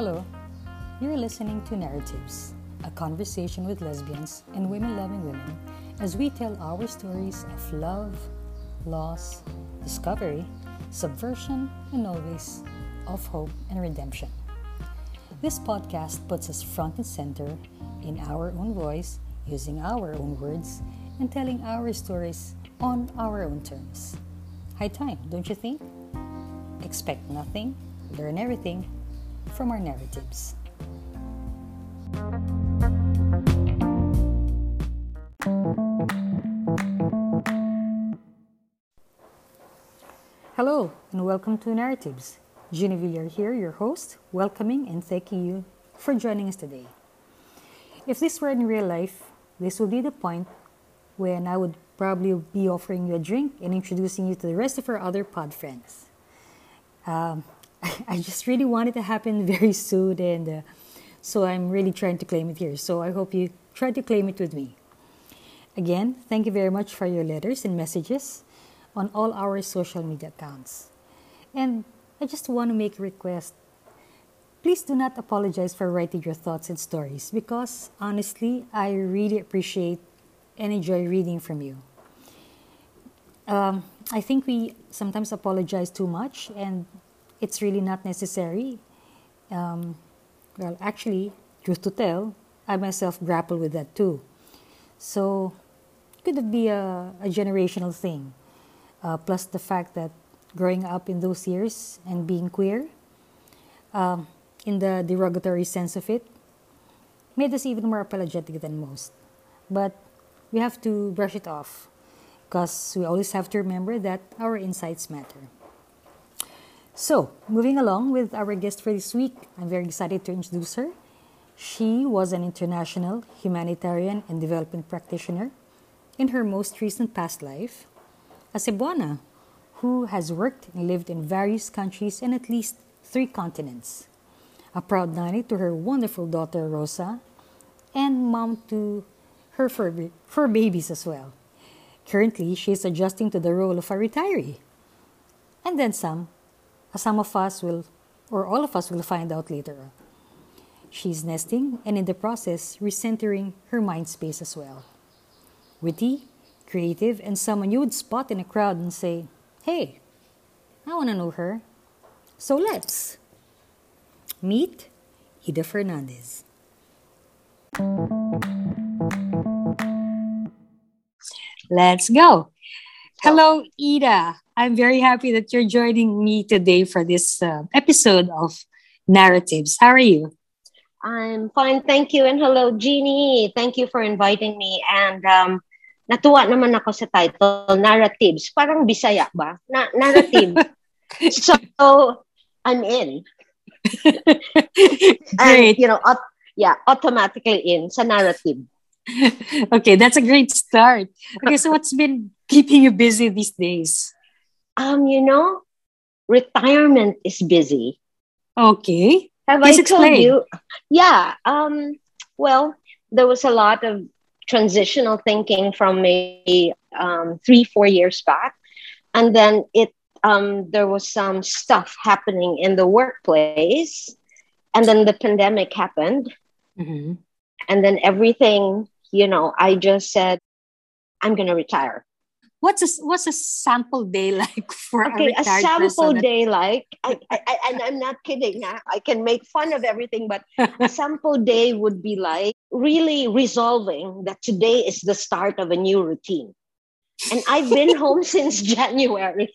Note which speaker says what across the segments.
Speaker 1: Hello, you're listening to NarraTibs, a conversation with lesbians and women loving women as we tell our stories of love, loss, discovery, subversion, and always of hope and redemption. This podcast puts us front and center in our own voice, using our own words, and telling our stories on our own terms. High time, don't you think? Expect nothing, learn everything from our narratives. Hello, and welcome to NarraTibs. Genevieve here, your host, welcoming and thanking you for joining us today. If this were in real life, this would be the point when I would probably be offering you a drink and introducing you to the rest of our other pod friends. Um, I just really want it to happen very soon, and uh, so I'm really trying to claim it here. So I hope you try to claim it with me. Again, thank you very much for your letters and messages on all our social media accounts. And I just want to make a request. Please do not apologize for writing your thoughts and stories because honestly, I really appreciate and enjoy reading from you um, I think we sometimes apologize too much, and it's really not necessary. Um, well, actually, truth to tell, I myself grapple with that too. So, could it be a, a generational thing? Uh, plus the fact that growing up in those years and being queer, um, in the derogatory sense of it, made us even more apologetic than most. But we have to brush it off because we always have to remember that our insights matter. So, moving along with our guest for this week, I'm very excited to introduce her. She was an international humanitarian and development practitioner in her most recent past life, a Cebuana who has worked and lived in various countries and at least three continents. A proud nanny to her wonderful daughter Rosa, and mom to her fur, fur babies as well. Currently, she is adjusting to the role of a retiree. And then some, some of us will, or all of us will find out later. She's nesting and in the process recentering her mind space as well. Witty, creative, and someone you would spot in a crowd and say, Hey, I want to know her. So let's meet Ida Fernandez. Let's go. Hello, Ida. I'm very happy that you're joining me today for this uh, episode of Narratives. How are you?
Speaker 2: I'm fine, thank you. And hello, Jeannie. Thank you for inviting me. And um, natuwa naman ako sa title, Narratives. Parang Bisaya ba? Na- narrative. so, I'm in.
Speaker 1: Great.
Speaker 2: And, you know, yeah, automatically in sa narrative.
Speaker 1: okay, that's a great start. Okay, so what's been keeping you busy these days?
Speaker 2: Um, you know, retirement is busy.
Speaker 1: Okay.
Speaker 2: Have
Speaker 1: Please
Speaker 2: I
Speaker 1: explain.
Speaker 2: told you? Yeah. Um, well, there was a lot of transitional thinking from maybe um, three, four years back. And then it um, there was some stuff happening in the workplace. And then the pandemic happened.
Speaker 1: Mhm.
Speaker 2: And then everything, you know, I just said, I'm going to retire.
Speaker 1: What's a what's a sample day like for
Speaker 2: Okay,
Speaker 1: a
Speaker 2: a sample
Speaker 1: person?
Speaker 2: day, like, I, I, I, and I'm not kidding. huh? I can make fun of everything, but a sample day would be like really resolving that today is the start of a new routine. And I've been home since January.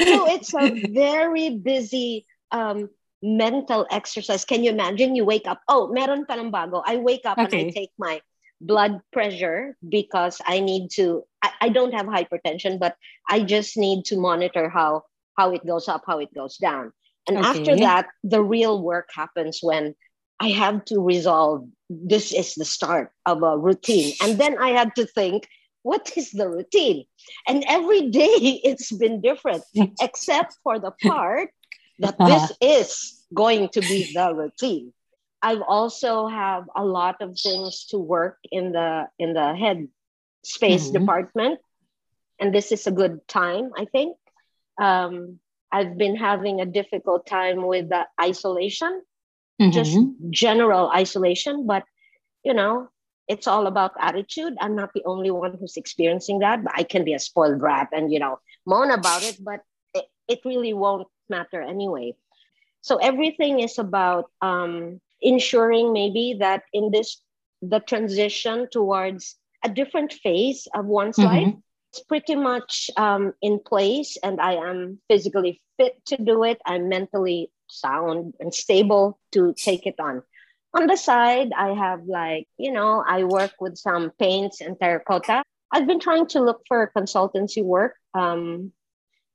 Speaker 2: So it's a very busy um, mental exercise. Can you imagine? You wake up, oh, meron pa ng bago. I wake up and I take my blood pressure because I need to, I, I don't have hypertension, but I just need to monitor how, how it goes up, how it goes down. And after that, the real work happens when I have to resolve this is the start of a routine. And then I had to think, what is the routine? And every day it's been different, except for the part that this is going to be the routine. I've also have a lot of things to work in the in the head space
Speaker 1: Mhm.
Speaker 2: department, and this is a good time, I think. Um, I've been having a difficult time with the isolation, mm-hmm. just general isolation. But, you know, it's all about attitude. I'm not the only one who's experiencing that, but I can be a spoiled brat and, you know, moan about it, but it, it really won't matter anyway. So everything is about um, ensuring maybe that in this, the transition towards a different phase of one's mm-hmm. life, it's pretty much um, in place and I am physically fit to do it. I'm mentally sound and stable to take it on. On the side, I have like, you know, I work with some paints and terracotta. I've been trying to look for consultancy work, um,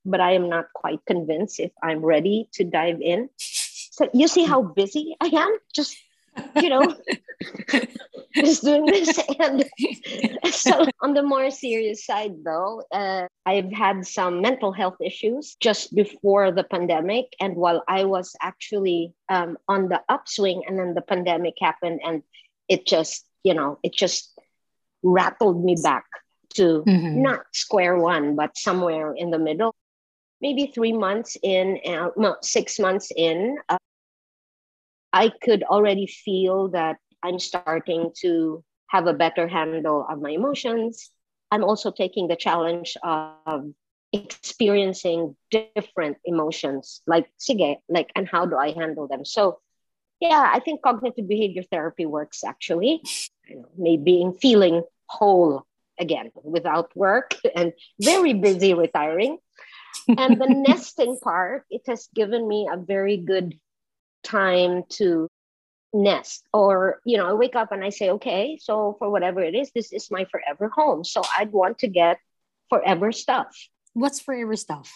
Speaker 2: but I am not quite convinced if I'm ready to dive in. So you see how busy I am? Just you know, just doing this. And so, on the more serious side, though, uh, I've had some mental health issues just before the pandemic. And while I was actually um, on the upswing, and then the pandemic happened, and it just, you know, it just rattled me back to mm-hmm. not square one, but somewhere in the middle. Maybe three months in, uh, six months in, uh, I could already feel that I'm starting to have a better handle of my emotions. I'm also taking the challenge of experiencing different emotions, like sige, like and how do I handle them? So yeah, I think cognitive behavior therapy works actually. Maybe being feeling whole again without work and very busy retiring. And the nesting part, it has given me a very good time to nest. Or you know i wake up and i say okay so for whatever it is this is my forever home. So i'd want to get forever stuff.
Speaker 1: What's forever stuff?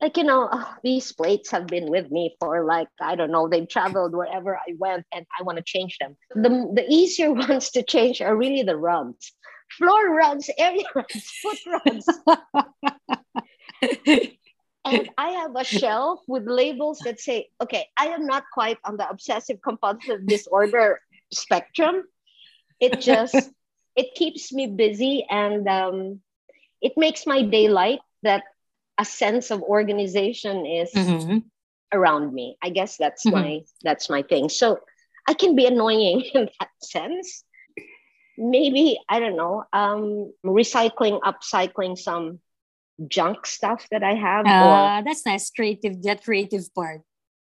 Speaker 2: Like you know oh, these plates have been with me for like i don't know they've traveled wherever i went and i want to change them. The, the easier ones to change are really the rugs floor rugs area rugs foot rugs and I have a shelf with labels that say, okay, I am not quite on the obsessive compulsive disorder spectrum. It just it keeps me busy and um, it makes my day light that a sense of organization is mm-hmm. around me. I guess that's mm-hmm. my that's my thing. So I can be annoying in that sense. Maybe I don't know, um, recycling, upcycling some junk stuff that I have.
Speaker 1: Uh, or, that's nice. Creative, that creative part.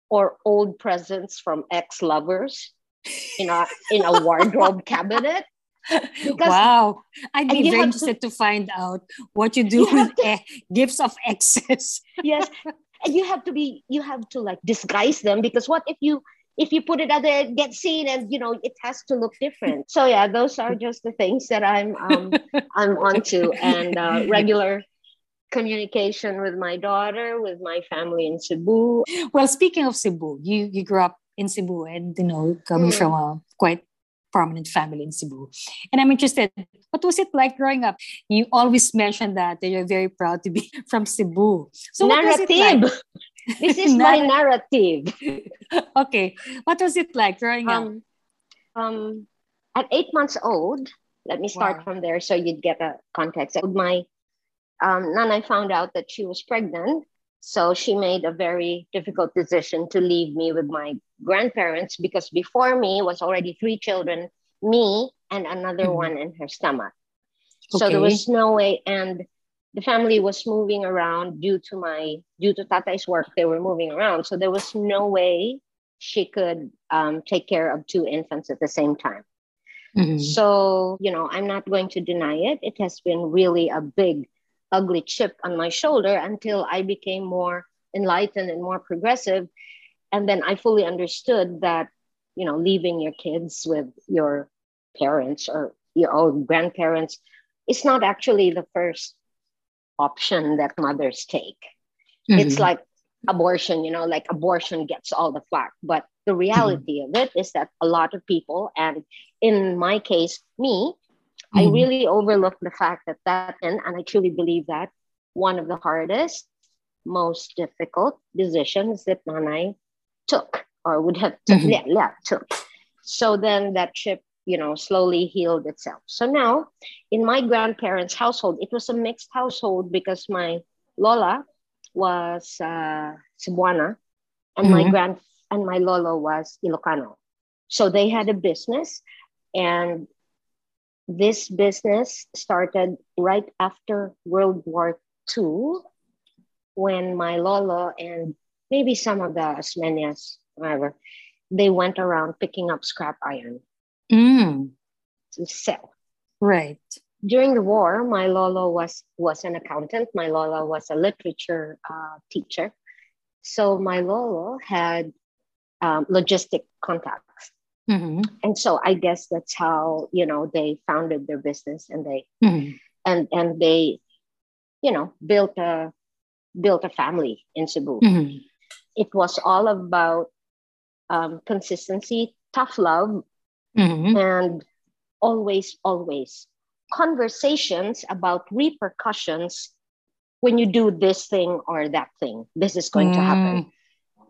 Speaker 2: Or old presents from ex lovers in a in a wardrobe cabinet.
Speaker 1: Because, wow, I'd be very interested to, to, find out what you do you with to, gifts of excess.
Speaker 2: yes, and you have to be you have to like disguise them because what if you if you put it out there it gets seen and you know it has to look different so yeah those are just the things that i'm um i'm onto and uh, regular communication with my daughter, with my family in Cebu.
Speaker 1: Well, speaking of Cebu, you you grew up in Cebu and you know coming mm. from a quite prominent family in Cebu. And I'm interested, what was it like growing up? You always mention that, that you're very proud to be from Cebu.
Speaker 2: So narrative. Like? this is my narrative.
Speaker 1: okay. What was it like growing um, up?
Speaker 2: Um, at eight months old, let me start wow. from there so you'd get a context. My um, Nanay found out that she was pregnant. So she made a very difficult decision to leave me with my grandparents because before me was already three children, me and another mm-hmm. one in her stomach. Okay. So there was no way, and the family was moving around due to my due to Tata's work. They were moving around, so there was no way she could um, take care of two infants at the same time. Mm-hmm. So you know, I'm not going to deny it. It has been really a big ugly chip on my shoulder until I became more enlightened and more progressive. And then I fully understood that, you know, leaving your kids with your parents or your own grandparents is not actually the first option that mothers take. Mm-hmm. It's like abortion, you know, like abortion gets all the flack. But the reality mm-hmm. of it is that a lot of people, and in my case, me, Mm-hmm. I really overlooked the fact that that, and, and I truly believe that one of the hardest, most difficult decisions that Nanay took or would have took, mm-hmm. yeah, yeah, took. So then that ship, you know, slowly healed itself. So now in my grandparents' household, it was a mixed household because my Lola was uh, Cebuana, and my
Speaker 1: Mhm.
Speaker 2: grand and my lolo was Ilocano. So they had a business, and this business started right after World War II, when my lolo and maybe some of the Asmenias, whatever, they went around picking up scrap iron
Speaker 1: Mm,
Speaker 2: to sell.
Speaker 1: right.
Speaker 2: during the war, my lolo was was an accountant. My lolo was a literature uh, teacher. So my lolo had um, logistic contacts,
Speaker 1: Mhm,
Speaker 2: and so I guess that's how you know they founded their business, and they
Speaker 1: mhm,
Speaker 2: and and they, you know, built a built a family in Cebu.
Speaker 1: mhm.
Speaker 2: It was all about um, consistency, tough love,
Speaker 1: Mhm.
Speaker 2: and always, always conversations about repercussions when you do this thing or that thing. This is going to happen.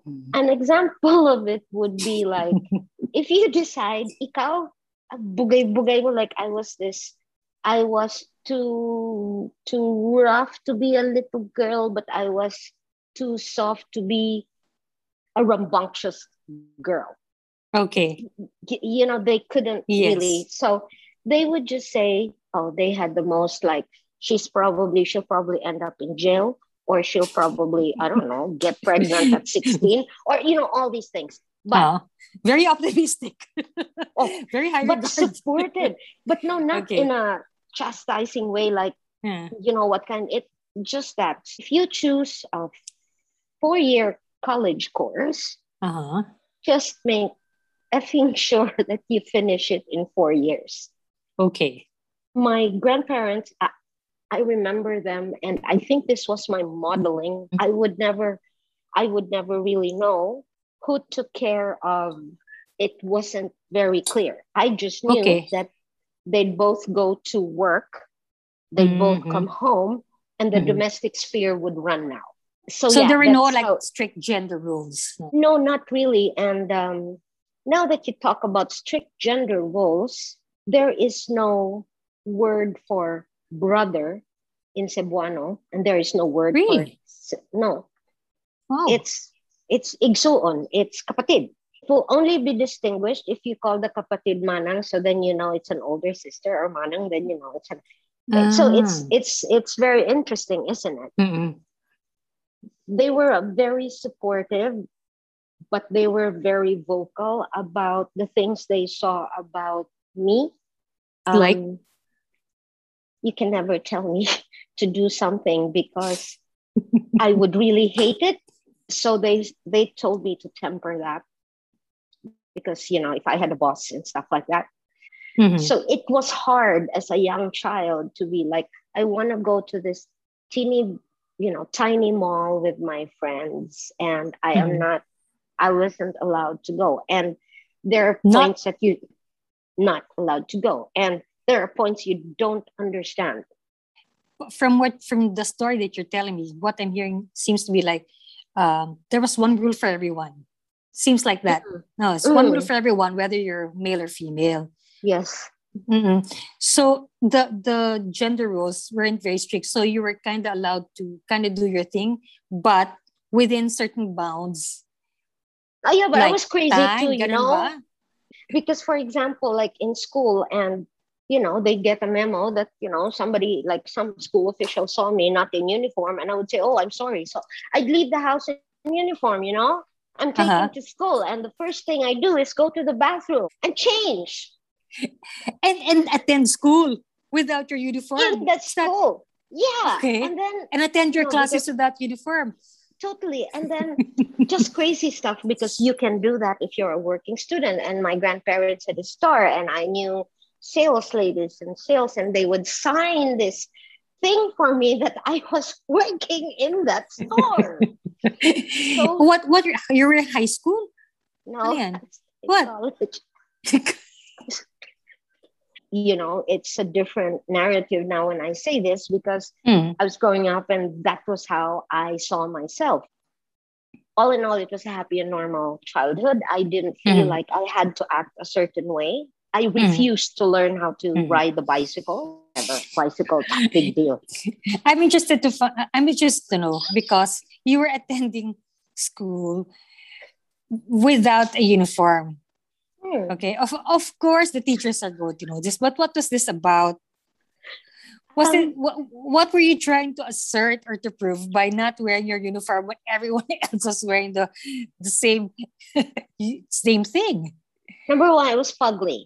Speaker 1: Mm.
Speaker 2: An example of it would be like if you decide, ikaw, bugay-bugay mo, like I was this, I was too too rough to be a little girl, but I was too soft to be a rambunctious girl.
Speaker 1: Okay.
Speaker 2: you know they couldn't
Speaker 1: Yes.
Speaker 2: really so they would just say oh they had the most like she's probably she'll probably end up in jail or she'll probably i don't know get pregnant at 16 or you know all these things but
Speaker 1: Uh, very optimistic.
Speaker 2: Oh,
Speaker 1: very high
Speaker 2: but
Speaker 1: regards.
Speaker 2: supported but no not
Speaker 1: Okay.
Speaker 2: in a chastising way like
Speaker 1: Yeah.
Speaker 2: you know what kind it just that if you choose a four year college course
Speaker 1: Uh-huh.
Speaker 2: just make effing sure that you finish it in four years
Speaker 1: Okay.
Speaker 2: my grandparents I, remember them and i think this was my modeling
Speaker 1: Mm-hmm.
Speaker 2: i would never i would never really know who took care of it wasn't very clear i just knew
Speaker 1: Okay.
Speaker 2: that they'd both go to work they'd both
Speaker 1: Mhm.
Speaker 2: come home and the
Speaker 1: Mhm.
Speaker 2: domestic sphere would run now so,
Speaker 1: So,
Speaker 2: yeah,
Speaker 1: there were no like
Speaker 2: how-
Speaker 1: strict gender rules.
Speaker 2: no, not really. And um, now that you talk about strict gender roles, there is no word for brother in Cebuano, and there is no word
Speaker 1: Really?
Speaker 2: for no.
Speaker 1: Wow.
Speaker 2: It's it's igsuon. It's kapatid. It will only be distinguished if you call the kapatid manang. So then you know it's an older sister, or manang. Then you know it's an. So it's
Speaker 1: Ah.
Speaker 2: it's it's very interesting, isn't it?
Speaker 1: Mm-mm.
Speaker 2: they were very supportive, but they were very vocal about the things they saw about me.
Speaker 1: Like?
Speaker 2: You can never tell me to do something because I would really hate it. So they they told me to temper that because you know if I had a boss and stuff like that.
Speaker 1: Mhm.
Speaker 2: So it was hard as a young child to be like, I want to go to this teeny, you know, tiny mall with my friends, and I am
Speaker 1: Mhm.
Speaker 2: not, I wasn't allowed to go. And there are
Speaker 1: Not-
Speaker 2: points that you not allowed to go, and there are points you don't understand.
Speaker 1: From what from the story that you're telling me, what I'm hearing seems to be like um, there was one rule for everyone. Seems like that. No, it's one rule
Speaker 2: Mm.
Speaker 1: for everyone, whether you're male or female.
Speaker 2: Yes.
Speaker 1: Mm-mm. So the the gender rules weren't very strict. So you were kind of allowed to kind of do your thing, but within certain bounds.
Speaker 2: Oh yeah, but I was crazy
Speaker 1: Tay,
Speaker 2: too, you know.
Speaker 1: ba?
Speaker 2: because for example like in school and you know they get a memo that you know somebody like some school official saw me not in uniform and i would say oh i'm sorry so i'd leave the house in uniform you know i'm taken
Speaker 1: Uh-huh.
Speaker 2: to school and the first thing i do is go to the bathroom and change
Speaker 1: And and attend school without your uniform.
Speaker 2: in that school yeah
Speaker 1: Okay.
Speaker 2: and then
Speaker 1: and attend your
Speaker 2: No,
Speaker 1: classes
Speaker 2: because-
Speaker 1: without uniform.
Speaker 2: totally and then just crazy stuff because you can do that if you're a working student and my grandparents had a store and i knew sales ladies and sales and they would sign this thing for me that i was working in that store So-
Speaker 1: what what you were in high school?
Speaker 2: no.
Speaker 1: What?
Speaker 2: you know it's a different narrative now when i say this because
Speaker 1: Mm,
Speaker 2: I was growing up and that was how I saw myself. All in all, it was a happy and normal childhood. I didn't feel
Speaker 1: Mhm.
Speaker 2: like I had to act a certain way. I
Speaker 1: Mhm.
Speaker 2: refused to learn how to
Speaker 1: Mhm.
Speaker 2: ride the bicycle. Ever. bicycle, big deal.
Speaker 1: I'm interested to. I'm interested to know because you were attending school without a uniform. Hmm. Okay, of of course the teachers are going to know this, but what was this about? Was um, it what, what were you trying to assert or to prove by not wearing your uniform when everyone else was wearing the the same same thing?
Speaker 2: Number one, it was fugly.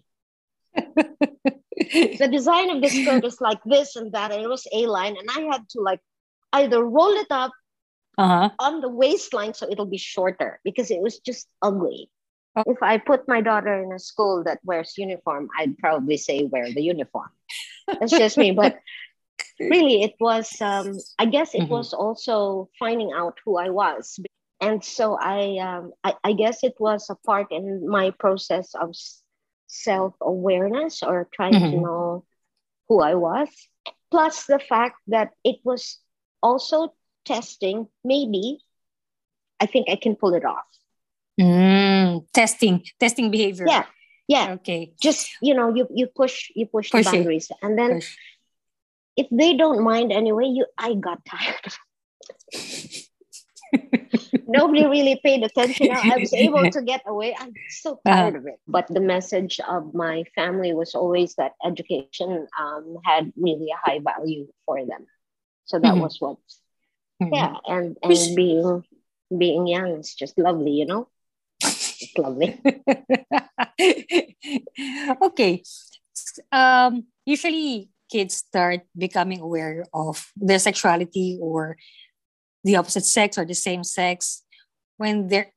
Speaker 2: The design of the skirt is like this and that, and it was A line, and I had to like either roll it up uh-huh. on the waistline so it'll be shorter because it was just ugly. Oh. If I put my daughter in a school that wears uniform, I'd probably say wear the uniform. That's just me, but really, it was. Um, I guess it mm-hmm. was also finding out who I was, and so I, um, I, I guess it was a part in my process of self awareness or trying mm-hmm. to know who I was. Plus the fact that it was also testing, maybe I think I can pull it off.
Speaker 1: Mm, testing, testing behavior.
Speaker 2: Yeah. Yeah.
Speaker 1: Okay.
Speaker 2: Just, you know, you, you push, you push, push the boundaries. It. And then push. if they don't mind anyway, you I got tired. Nobody really paid attention. I was able to get away. I'm so tired uh-huh. of it. But the message of my family was always that education um, had really a high value for them. So that mm-hmm. was what, mm-hmm. yeah. And and being being young is just lovely, you know. It's lovely.
Speaker 1: okay. Um, usually kids start becoming aware of their sexuality or the opposite sex or the same sex when they're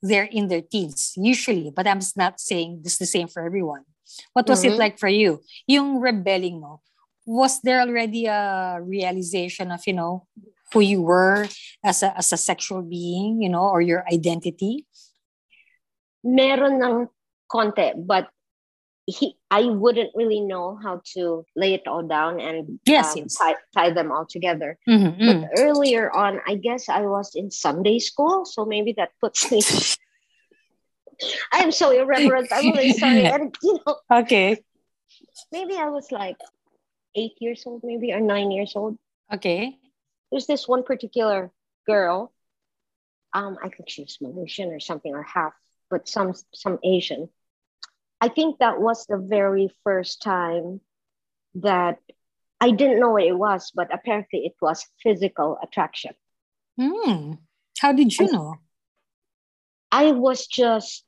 Speaker 1: they're in their teens usually. But i'm not saying this is the same for everyone. What was mm-hmm. it like for you? Yung rebelling mo was there already a realization of you know who you were as a as a sexual being you know or your identity?
Speaker 2: Meron ng konti but he I wouldn't really know how to lay it all down and
Speaker 1: yes, um, yes.
Speaker 2: Tie, tie them all together. Mm-hmm, but mm. earlier on, I guess I was in Sunday school, so maybe that puts me. I am so irreverent. I'm really sorry. And you know,
Speaker 1: okay.
Speaker 2: Maybe I was like eight years old, maybe or nine years old.
Speaker 1: Okay.
Speaker 2: There's this one particular girl. Um, I think she was Malaysian or something or half, but some some Asian I think that was the very first time that I didn't know what it was, but apparently it was physical attraction.
Speaker 1: Hmm. How did you know?
Speaker 2: I was just,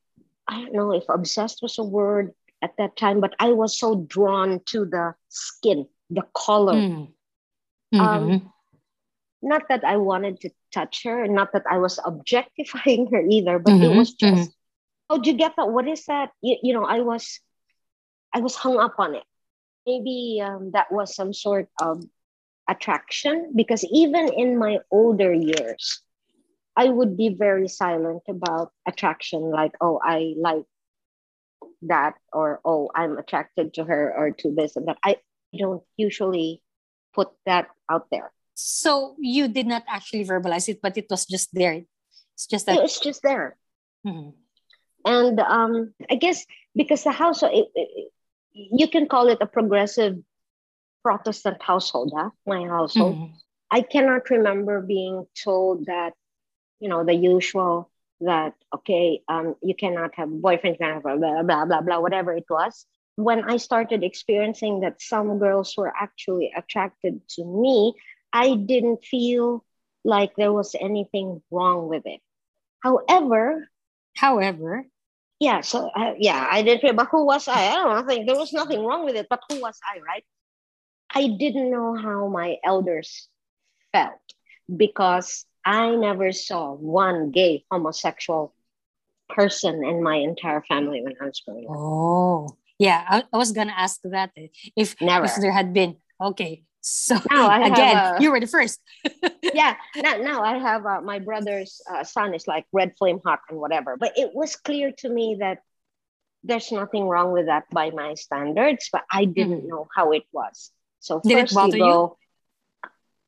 Speaker 2: I don't know if obsessed was a word at that time, but I was so drawn to the skin, the color. Mm. Mm-hmm. Um, not that I wanted to touch her, not that I was objectifying her either, but mm-hmm. it was just how do you get that? What is that? You, you know, I was, I was hung up on it. Maybe um, that was some sort of attraction because even in my older years, I would be very silent about attraction, like, oh, I like that, or oh, I'm attracted to her, or to this and that. I don't usually put that out there.
Speaker 1: So you did not actually verbalize it, but it was just there. It's just that
Speaker 2: it's just there. Mm-hmm and um, I guess because the household, it, it, you can call it a progressive Protestant household, huh? my household. Mm-hmm. I cannot remember being told that, you know, the usual that, okay, um, you cannot have a boyfriend, blah, blah, blah, blah, blah, whatever it was. When I started experiencing that some girls were actually attracted to me, I didn't feel like there was anything wrong with it. However,
Speaker 1: however,
Speaker 2: yeah so uh, yeah i didn't but who was i i don't know. I think there was nothing wrong with it but who was i right i didn't know how my elders felt because i never saw one gay homosexual person in my entire family when i was growing up
Speaker 1: oh yeah i, I was gonna ask that if never. if there had been okay so
Speaker 2: now I
Speaker 1: again, uh, you were the first.
Speaker 2: yeah. Now, now I have uh, my brother's uh, son is like red flame hot and whatever. But it was clear to me that there's nothing wrong with that by my standards, but I didn't mm-hmm. know how it was. So Did first you go,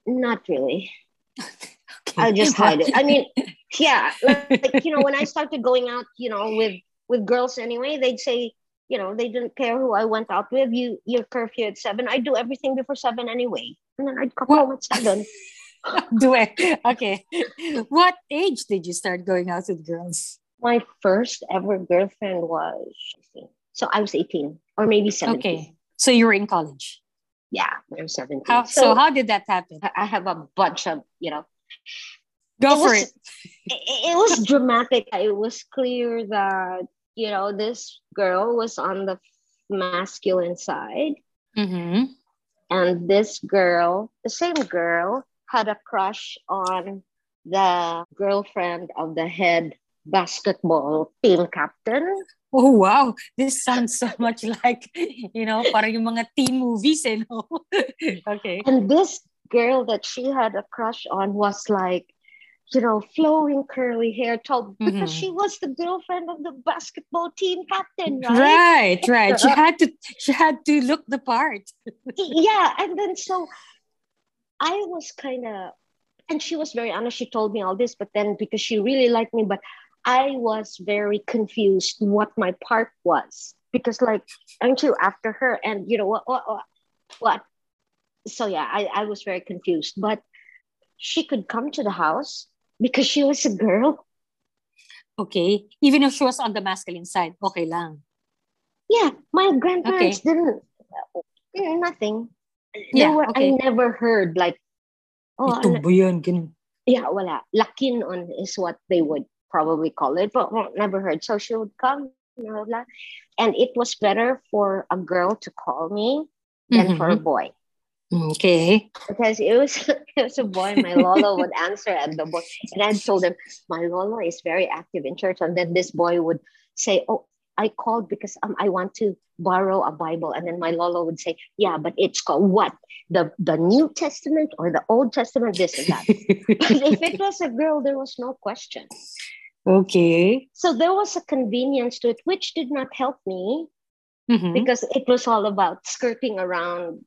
Speaker 2: you? not really. okay. I just hide it. I mean, yeah, like, like you know, when I started going out, you know, with with girls anyway, they'd say, you know, they didn't care who I went out with. You your curfew at seven. I do everything before seven anyway. And then I'd come
Speaker 1: What?
Speaker 2: home at seven.
Speaker 1: Do it. Okay. What age did you start going out with girls?
Speaker 2: My first ever girlfriend was so I was 18 or maybe 17.
Speaker 1: Okay. So you were in college.
Speaker 2: Yeah, I was 17.
Speaker 1: How, so, how did that happen?
Speaker 2: I I have a bunch of, you know,
Speaker 1: Go
Speaker 2: It
Speaker 1: for
Speaker 2: was-
Speaker 1: it.
Speaker 2: it, it was dramatic. It was clear that, you know, this girl was on the masculine side.
Speaker 1: Mm-hmm.
Speaker 2: And this girl, the same girl, had a crush on the girlfriend of the head basketball team captain.
Speaker 1: Oh, wow. This sounds so much like, you know, parang yung mga teen movies, eh, no? okay.
Speaker 2: And this girl that she had a crush on was like, you know, flowing curly hair, tall, because
Speaker 1: Mhm.
Speaker 2: she was the girlfriend of the basketball team captain, right?
Speaker 1: Right, right. She had to she had to look the part.
Speaker 2: yeah. And then so I was kind of, and she was very honest. She told me all this, but then because she really liked me, but I was very confused what my part was because, like, aren't you after her? And you know what? What? what? So yeah, I, I was very confused. But she could come to the house because she was a girl.
Speaker 1: Okay. Even if she was on the masculine side, okay lang.
Speaker 2: Yeah, my grandparents didn't mm, nothing.
Speaker 1: Yeah,
Speaker 2: were,
Speaker 1: okay.
Speaker 2: I never heard like, oh,
Speaker 1: ba yan? Ganun.
Speaker 2: yeah, wala. Lakin on is what they would probably call it, but well, never heard. So she would come, blah, blah, and it was better for a girl to call me than for a
Speaker 1: Mhm.
Speaker 2: boy.
Speaker 1: Okay.
Speaker 2: Because it was it was a boy, my Lolo would answer and the boy and I told him, My Lolo is very active in church. And then this boy would say, Oh, I called because um, I want to borrow a Bible. And then my Lolo would say, Yeah, but it's called what? The the New Testament or the Old Testament, this and that. but if it was a girl, there was no question.
Speaker 1: okay.
Speaker 2: So there was a convenience to it, which did not help me
Speaker 1: Mhm.
Speaker 2: because it was all about skirting around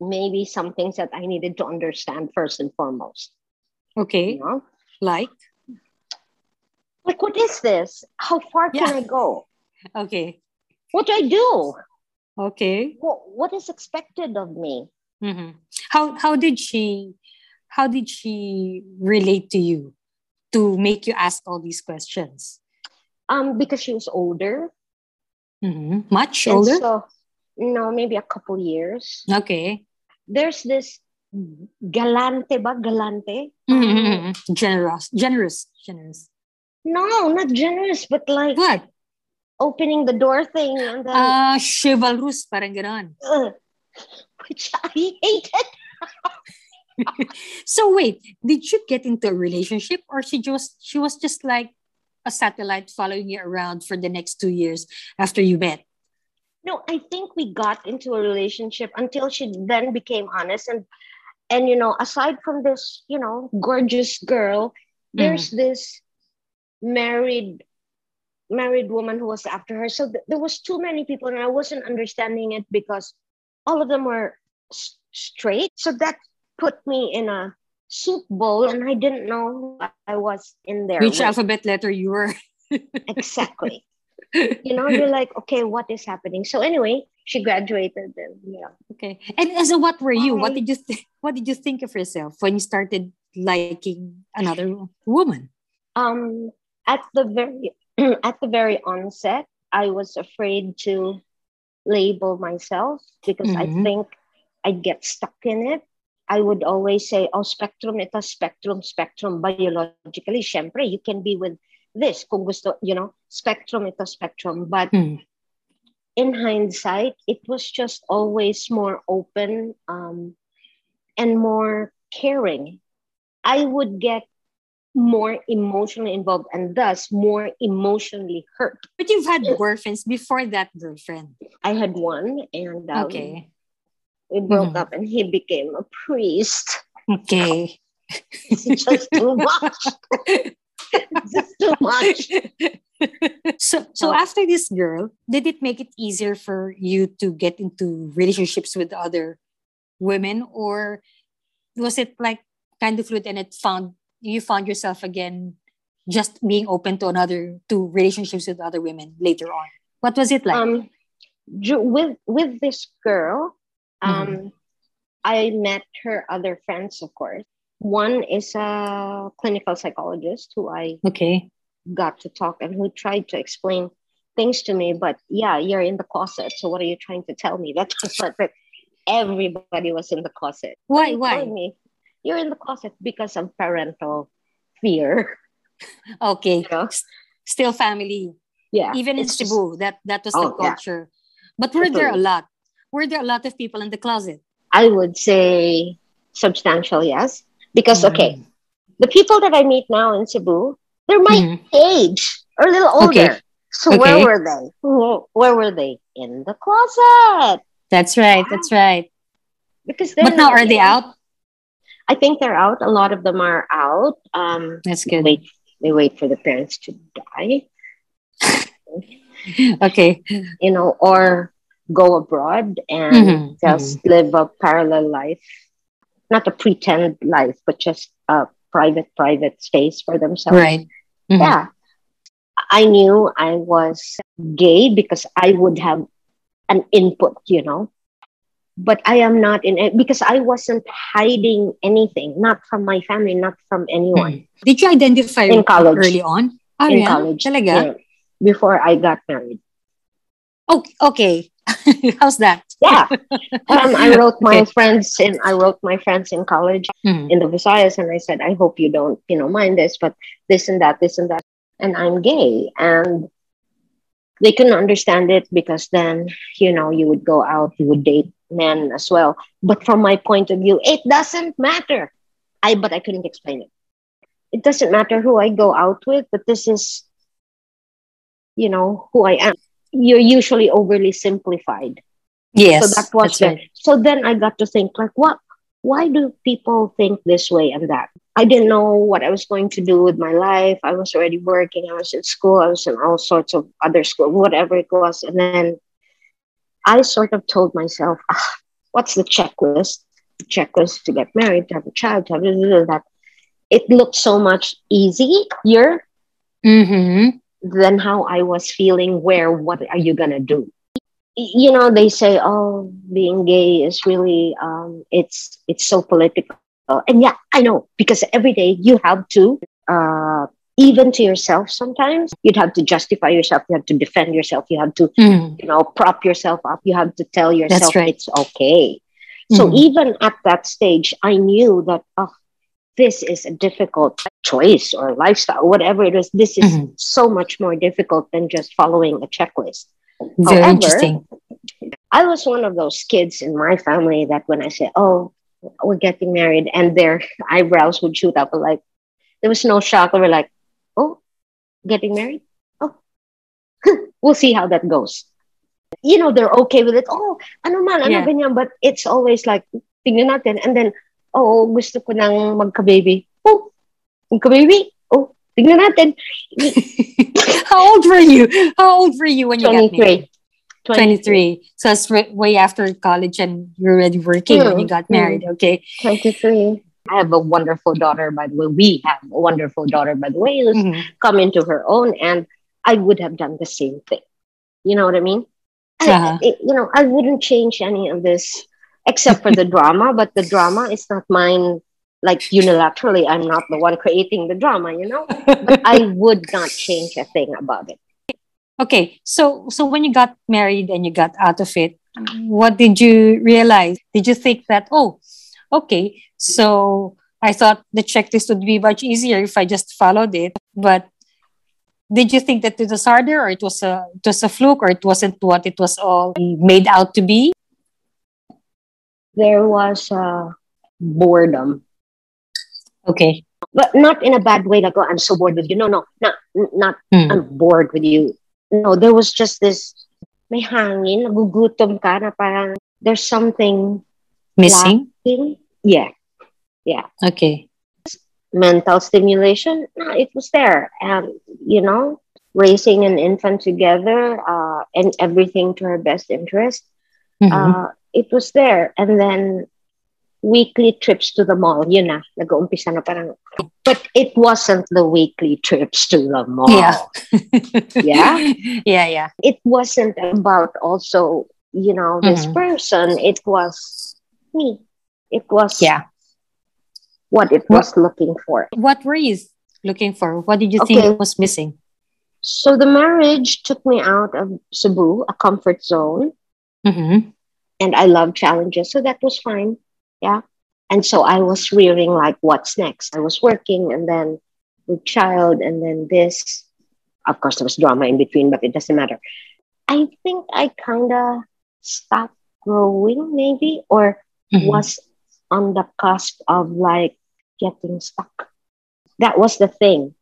Speaker 2: maybe some things that I needed to understand first and foremost.
Speaker 1: Okay.
Speaker 2: You know,
Speaker 1: Like?
Speaker 2: like what is this? How far can
Speaker 1: Yeah.
Speaker 2: I go?
Speaker 1: Okay.
Speaker 2: What do I do?
Speaker 1: Okay.
Speaker 2: What, what is expected of me?
Speaker 1: Mhm. How how did she how did she relate to you to make you ask all these questions?
Speaker 2: Um, because she was older.
Speaker 1: Mhm. Much
Speaker 2: and
Speaker 1: older?
Speaker 2: So, no, maybe a couple years.
Speaker 1: okay.
Speaker 2: There's this galante ba? Galante?
Speaker 1: Mhm. Generous. Generous. Generous.
Speaker 2: No, not generous, but like
Speaker 1: What?
Speaker 2: Opening the door thing and then
Speaker 1: Ah, chivalrous, parang ganon.
Speaker 2: Ugh. which I hated.
Speaker 1: So wait, did you get into a relationship or she just she was just like a satellite following you around for the next two years after you met?
Speaker 2: No, I think we got into a relationship until she then became honest and and you know, aside from this, you know, gorgeous girl, there's this married married woman who was after her. So th- there was too many people and I wasn't understanding it because all of them were s- straight. So that put me in a soup bowl and I didn't know I was in there.
Speaker 1: Which
Speaker 2: with.
Speaker 1: alphabet letter you were?
Speaker 2: exactly. you know, you're like, okay, what is happening? So anyway, she graduated and yeah.
Speaker 1: Okay. And so what were you? What did you think what did you think of yourself when you started liking another woman?
Speaker 2: Um at the very at the very onset, I was afraid to label myself because I
Speaker 1: Mhm.
Speaker 2: think I'd get stuck in it. I would always say, oh, spectrum, ito spectrum, spectrum. Biologically, syempre, you can be with this. Kung gusto, you know, spectrum, ito spectrum. But
Speaker 1: Hmm.
Speaker 2: in hindsight, it was just always more open um, and more caring. I would get more emotionally involved and thus more emotionally hurt.
Speaker 1: But you've had boyfriends before that girlfriend.
Speaker 2: I had one and um,
Speaker 1: Okay.
Speaker 2: we broke
Speaker 1: Mhm.
Speaker 2: up and he became a priest.
Speaker 1: Okay.
Speaker 2: It's just too much. Just too much.
Speaker 1: so so
Speaker 2: Oh.
Speaker 1: after this girl, did it make it easier for you to get into relationships with other women or was it like kind of fluid and it found you found yourself again just being open to another to relationships with other women later on? What was it like?
Speaker 2: Um, with with this girl, um, I met her other friends, of course. One is a clinical psychologist who I
Speaker 1: Okay.
Speaker 2: got to talk and who tried to explain things to me. But yeah, you're in the closet. So what are you trying to tell me? That's what that everybody was in the closet.
Speaker 1: Why? Why?
Speaker 2: me you're in the closet because of parental fear.
Speaker 1: Okay.
Speaker 2: You know?
Speaker 1: Still family.
Speaker 2: Yeah.
Speaker 1: Even in
Speaker 2: it's just-
Speaker 1: Cebu, that that was the
Speaker 2: Oh, yeah.
Speaker 1: culture. But were there a lot? Were there a lot of people in the closet?
Speaker 2: I would say substantial, yes. Because okay,
Speaker 1: Mm.
Speaker 2: the people that I meet now in Cebu, they're my
Speaker 1: Mhm.
Speaker 2: age or a little older.
Speaker 1: Okay.
Speaker 2: So where were they? Where were they? In the closet.
Speaker 1: That's right. That's right.
Speaker 2: Because
Speaker 1: But now are they out?
Speaker 2: I think they're out. A lot of them are out. Um,
Speaker 1: That's
Speaker 2: they
Speaker 1: good.
Speaker 2: wait. They wait for the parents to die.
Speaker 1: Okay.
Speaker 2: You know, or go abroad and
Speaker 1: Mhm,
Speaker 2: just live a parallel life, not a pretend life, but just a private, private space for themselves.
Speaker 1: Right. Mhm.
Speaker 2: Yeah. I knew I was gay because I would have an input, you know. But I am not in it because I wasn't hiding anything, not from my family, not from anyone.
Speaker 1: Mhm. Did you identify
Speaker 2: In college.
Speaker 1: early on? Ah,
Speaker 2: In
Speaker 1: yeah?
Speaker 2: college.
Speaker 1: Talaga?
Speaker 2: yeah, before I got married.
Speaker 1: Oh, okay. How's that?
Speaker 2: Yeah. um, I wrote my
Speaker 1: Okay.
Speaker 2: friends in I wrote my friends in college
Speaker 1: Mhm.
Speaker 2: in the Visayas and I said, I hope you don't, you know, mind this, but this and that, this and that. And I'm gay. And they couldn't understand it because then, you know, you would go out, you would date men as well. But from my point of view, it doesn't matter. I but I couldn't explain it. It doesn't matter who I go out with, but this is, you know, who I am. You're usually overly simplified
Speaker 1: Yes.
Speaker 2: so that was
Speaker 1: that's right.
Speaker 2: so then i got to think like what why do people think this way and that i didn't know what i was going to do with my life i was already working i was in school i was in all sorts of other school whatever it was and then i sort of told myself ah, what's the checklist the checklist to get married to have a child to have this, this, that it looked so much easier
Speaker 1: Mm-hmm.
Speaker 2: than how I was feeling. Where what are you gonna do? You know, they say, "Oh, being gay is really um, it's it's so political," and yeah, I know because every day you have to. Uh, even to yourself sometimes you'd have to justify yourself you have to defend yourself you have to
Speaker 1: Mhm.
Speaker 2: you know prop yourself up you have to tell yourself
Speaker 1: right.
Speaker 2: it's okay so
Speaker 1: Mhm.
Speaker 2: even at that stage i knew that oh this is a difficult choice or lifestyle whatever it is this is
Speaker 1: Mhm.
Speaker 2: so much more difficult than just following a checklist
Speaker 1: Very
Speaker 2: However,
Speaker 1: interesting.
Speaker 2: i was one of those kids in my family that when i say oh we're getting married and their eyebrows would shoot up like there was no shock they were like getting married oh we'll see how that goes you know they're okay with it oh ano man ano
Speaker 1: Yeah.
Speaker 2: ganyan but it's always like tingnan natin and then oh gusto ko nang magka-baby oh magka-baby oh tingnan natin
Speaker 1: How old were you? How old were you when you got married?
Speaker 2: 23
Speaker 1: 23. So it's way after college and you're already working when you got
Speaker 2: Mm,
Speaker 1: married. Okay.
Speaker 2: 23 I have a wonderful daughter by the way we have a wonderful daughter by the way who's
Speaker 1: Mhm.
Speaker 2: come into her own and I would have done the same thing. You know what I mean?
Speaker 1: Uh-huh.
Speaker 2: I- you know, I wouldn't change any of this except for the drama, but the drama is not mine like unilaterally. I'm not the one creating the drama, you know? But I would not change a thing about it.
Speaker 1: Okay. So so when you got married and you got out of it, what did you realize? Did you think that, oh, okay, so I thought the checklist would be much easier if I just followed it. But did you think that it was harder or it was a it was a fluke or it wasn't what it was all made out to be?
Speaker 2: There was uh, boredom,
Speaker 1: Okay.
Speaker 2: but not in a bad way. Like, oh, I'm so bored with you. No, no, not, not
Speaker 1: Hmm.
Speaker 2: I'm bored with you. No, there was just this, may hangin, nagugutom ka na parang there's something
Speaker 1: Missing?
Speaker 2: Lacking. Yeah.
Speaker 1: Okay.
Speaker 2: mental stimulation no, it was there and you know raising an infant together uh, and everything to her best interest
Speaker 1: Mhm.
Speaker 2: uh, it was there and then weekly trips to the mall. you know, nag-uumpisa na parang. But it wasn't the weekly trips to the mall.
Speaker 1: Yeah.
Speaker 2: Yeah?
Speaker 1: yeah, yeah.
Speaker 2: It wasn't about also, you know, this
Speaker 1: Mhm.
Speaker 2: person. It was me. It was
Speaker 1: Yeah.
Speaker 2: what it was looking for.
Speaker 1: What were you looking for? What did you think
Speaker 2: Okay.
Speaker 1: was missing?
Speaker 2: So the marriage took me out of Cebu, a comfort zone.
Speaker 1: Mm-hmm.
Speaker 2: and I love challenges. So that was fine. Yeah. And so I was rearing like, what's next? I was working and then with child and then this. Of course, there was drama in between, but it doesn't matter. I think I kind of stopped growing, maybe, or
Speaker 1: Mhm.
Speaker 2: was on the cusp of like getting stuck. That was the thing.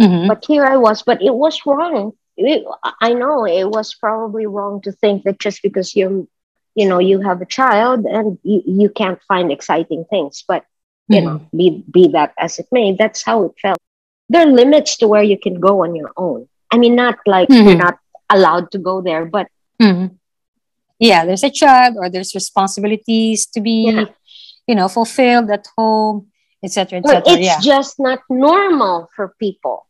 Speaker 1: Mhm.
Speaker 2: But here I was, but it was wrong. It- I know it was probably wrong to think that just because you're, you know, you have a child and you, you can't find exciting things. But you know, be be that as it may, that's how it felt. There are limits to where you can go on your own. I mean, not like
Speaker 1: Mhm.
Speaker 2: you're not allowed to go there, but
Speaker 1: Mhm. Yeah, there's a child or there's responsibilities to be,
Speaker 2: Yeah.
Speaker 1: You know, fulfilled at home, etc., etc.
Speaker 2: it's
Speaker 1: Yeah.
Speaker 2: just not normal for people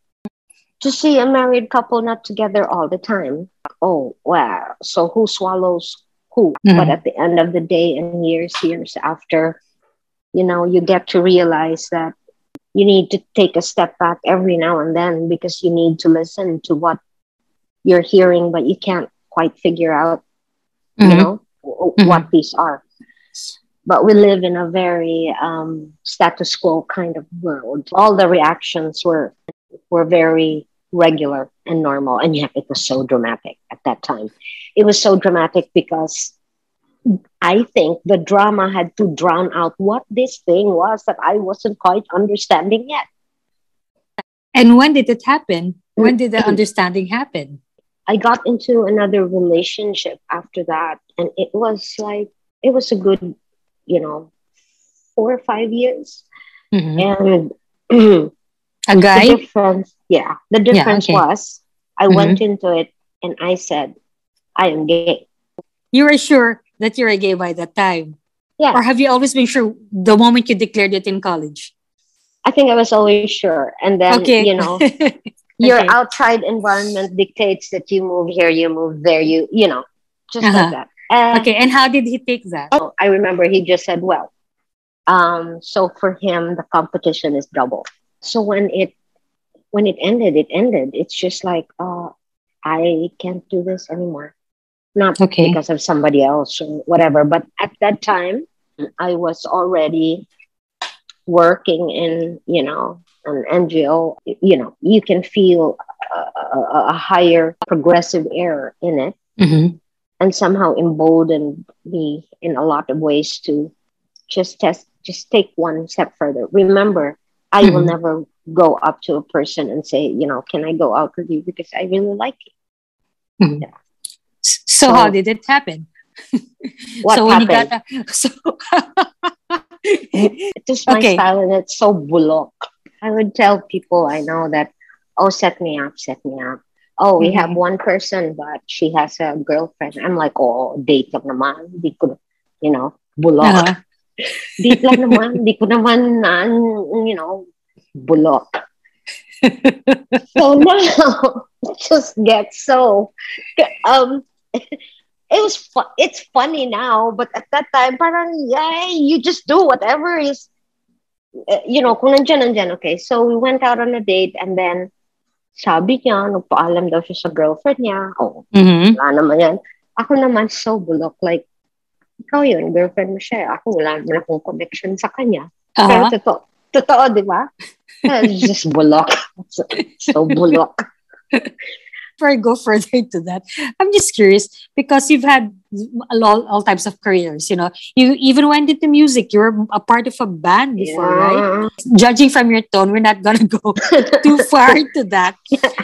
Speaker 2: to see a married couple not together all the time. Oh, wow. So who swallows who?
Speaker 1: Mhm.
Speaker 2: But at the end of the day, and years, years after, you know, you get to realize that you need to take a step back every now and then because you need to listen to what you're hearing, but you can't quite figure out you
Speaker 1: Mhm.
Speaker 2: know w-
Speaker 1: Mhm.
Speaker 2: what these are but we live in a very um, status quo kind of world all the reactions were were very regular and normal and yet it was so dramatic at that time it was so dramatic because i think the drama had to drown out what this thing was that i wasn't quite understanding yet
Speaker 1: And when did it happen? When did the
Speaker 2: Mhm.
Speaker 1: understanding happen?
Speaker 2: I got into another relationship after that, and it was like it was a good, you know, four or five years.
Speaker 1: Mhm.
Speaker 2: And
Speaker 1: A guy?
Speaker 2: the difference, yeah, the difference
Speaker 1: okay.
Speaker 2: was I went into it and I said, I am gay.
Speaker 1: You were sure that you're a gay by that time?
Speaker 2: Yeah.
Speaker 1: Or have you always been sure the moment you declared it in college?
Speaker 2: I think I was always sure. And then,
Speaker 1: okay.
Speaker 2: you know, your
Speaker 1: Okay.
Speaker 2: outside environment dictates that you move here, you move there, you, you know, just
Speaker 1: Uh-huh.
Speaker 2: like that. And
Speaker 1: okay. And how did he take that?
Speaker 2: Oh, I remember he just said, well, um, so for him, the competition is double. So when it when it ended, it ended. It's just like, uh, I can't do this anymore. Not
Speaker 1: Okay.
Speaker 2: because of somebody else or whatever, but at that time, I was already working in, you know, an NGO. You know, you can feel a, a, a higher progressive air in it
Speaker 1: Mhm.
Speaker 2: And somehow emboldened me in a lot of ways to just test just take one step further remember i will
Speaker 1: Mhm.
Speaker 2: never go up to a person and say you know can i go out with you because i really like you
Speaker 1: Mhm. S- So,
Speaker 2: So-
Speaker 1: how did it happen?
Speaker 2: What
Speaker 1: so
Speaker 2: happened?
Speaker 1: got a, so
Speaker 2: it's just my
Speaker 1: Okay.
Speaker 2: style and it's so bullock i would tell people i know that oh set me up set me up oh we have one person but she has a girlfriend i'm like oh date lang naman di ko you know bullock
Speaker 1: Uh-huh.
Speaker 2: Date lang naman. Di ko naman, na, you know, bulok. So now, just get so, um, it was, fu- it's funny now, but at that time, parang, yeah, you just do whatever is, uh, you know, kung nandyan, nandyan, okay. So we went out on a date and then, sabi niya, nagpaalam daw siya sa girlfriend niya. Oh,
Speaker 1: Mhm.
Speaker 2: wala naman yan. Ako naman so bulok, like, ikaw yun, girlfriend mo siya. Ako, wala naman akong connection sa kanya. Pero
Speaker 1: Uh-huh.
Speaker 2: totoo, totoo, di ba? Just bulok. So, so bulok.
Speaker 1: Before I go further into that, I'm just curious because you've had all, all types of careers. You know, you even went into music. You were a part of a band before, right? Judging from your tone, we're not gonna go too far into that.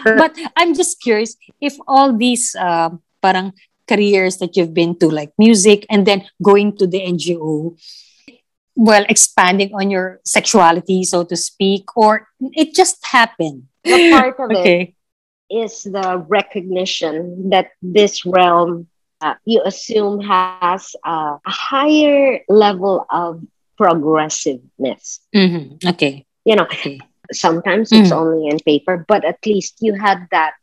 Speaker 1: But I'm just curious if all these um, parang careers that you've been to, like music, and then going to the NGO, well, expanding on your sexuality, so to speak, or it just happened.
Speaker 2: Part of it
Speaker 1: Okay.
Speaker 2: Is the recognition that this realm uh, you assume has a, a higher level of progressiveness.
Speaker 1: Mm-hmm. Okay.
Speaker 2: You know,
Speaker 1: Okay.
Speaker 2: sometimes it's
Speaker 1: Mm.
Speaker 2: only in paper, but at least you had that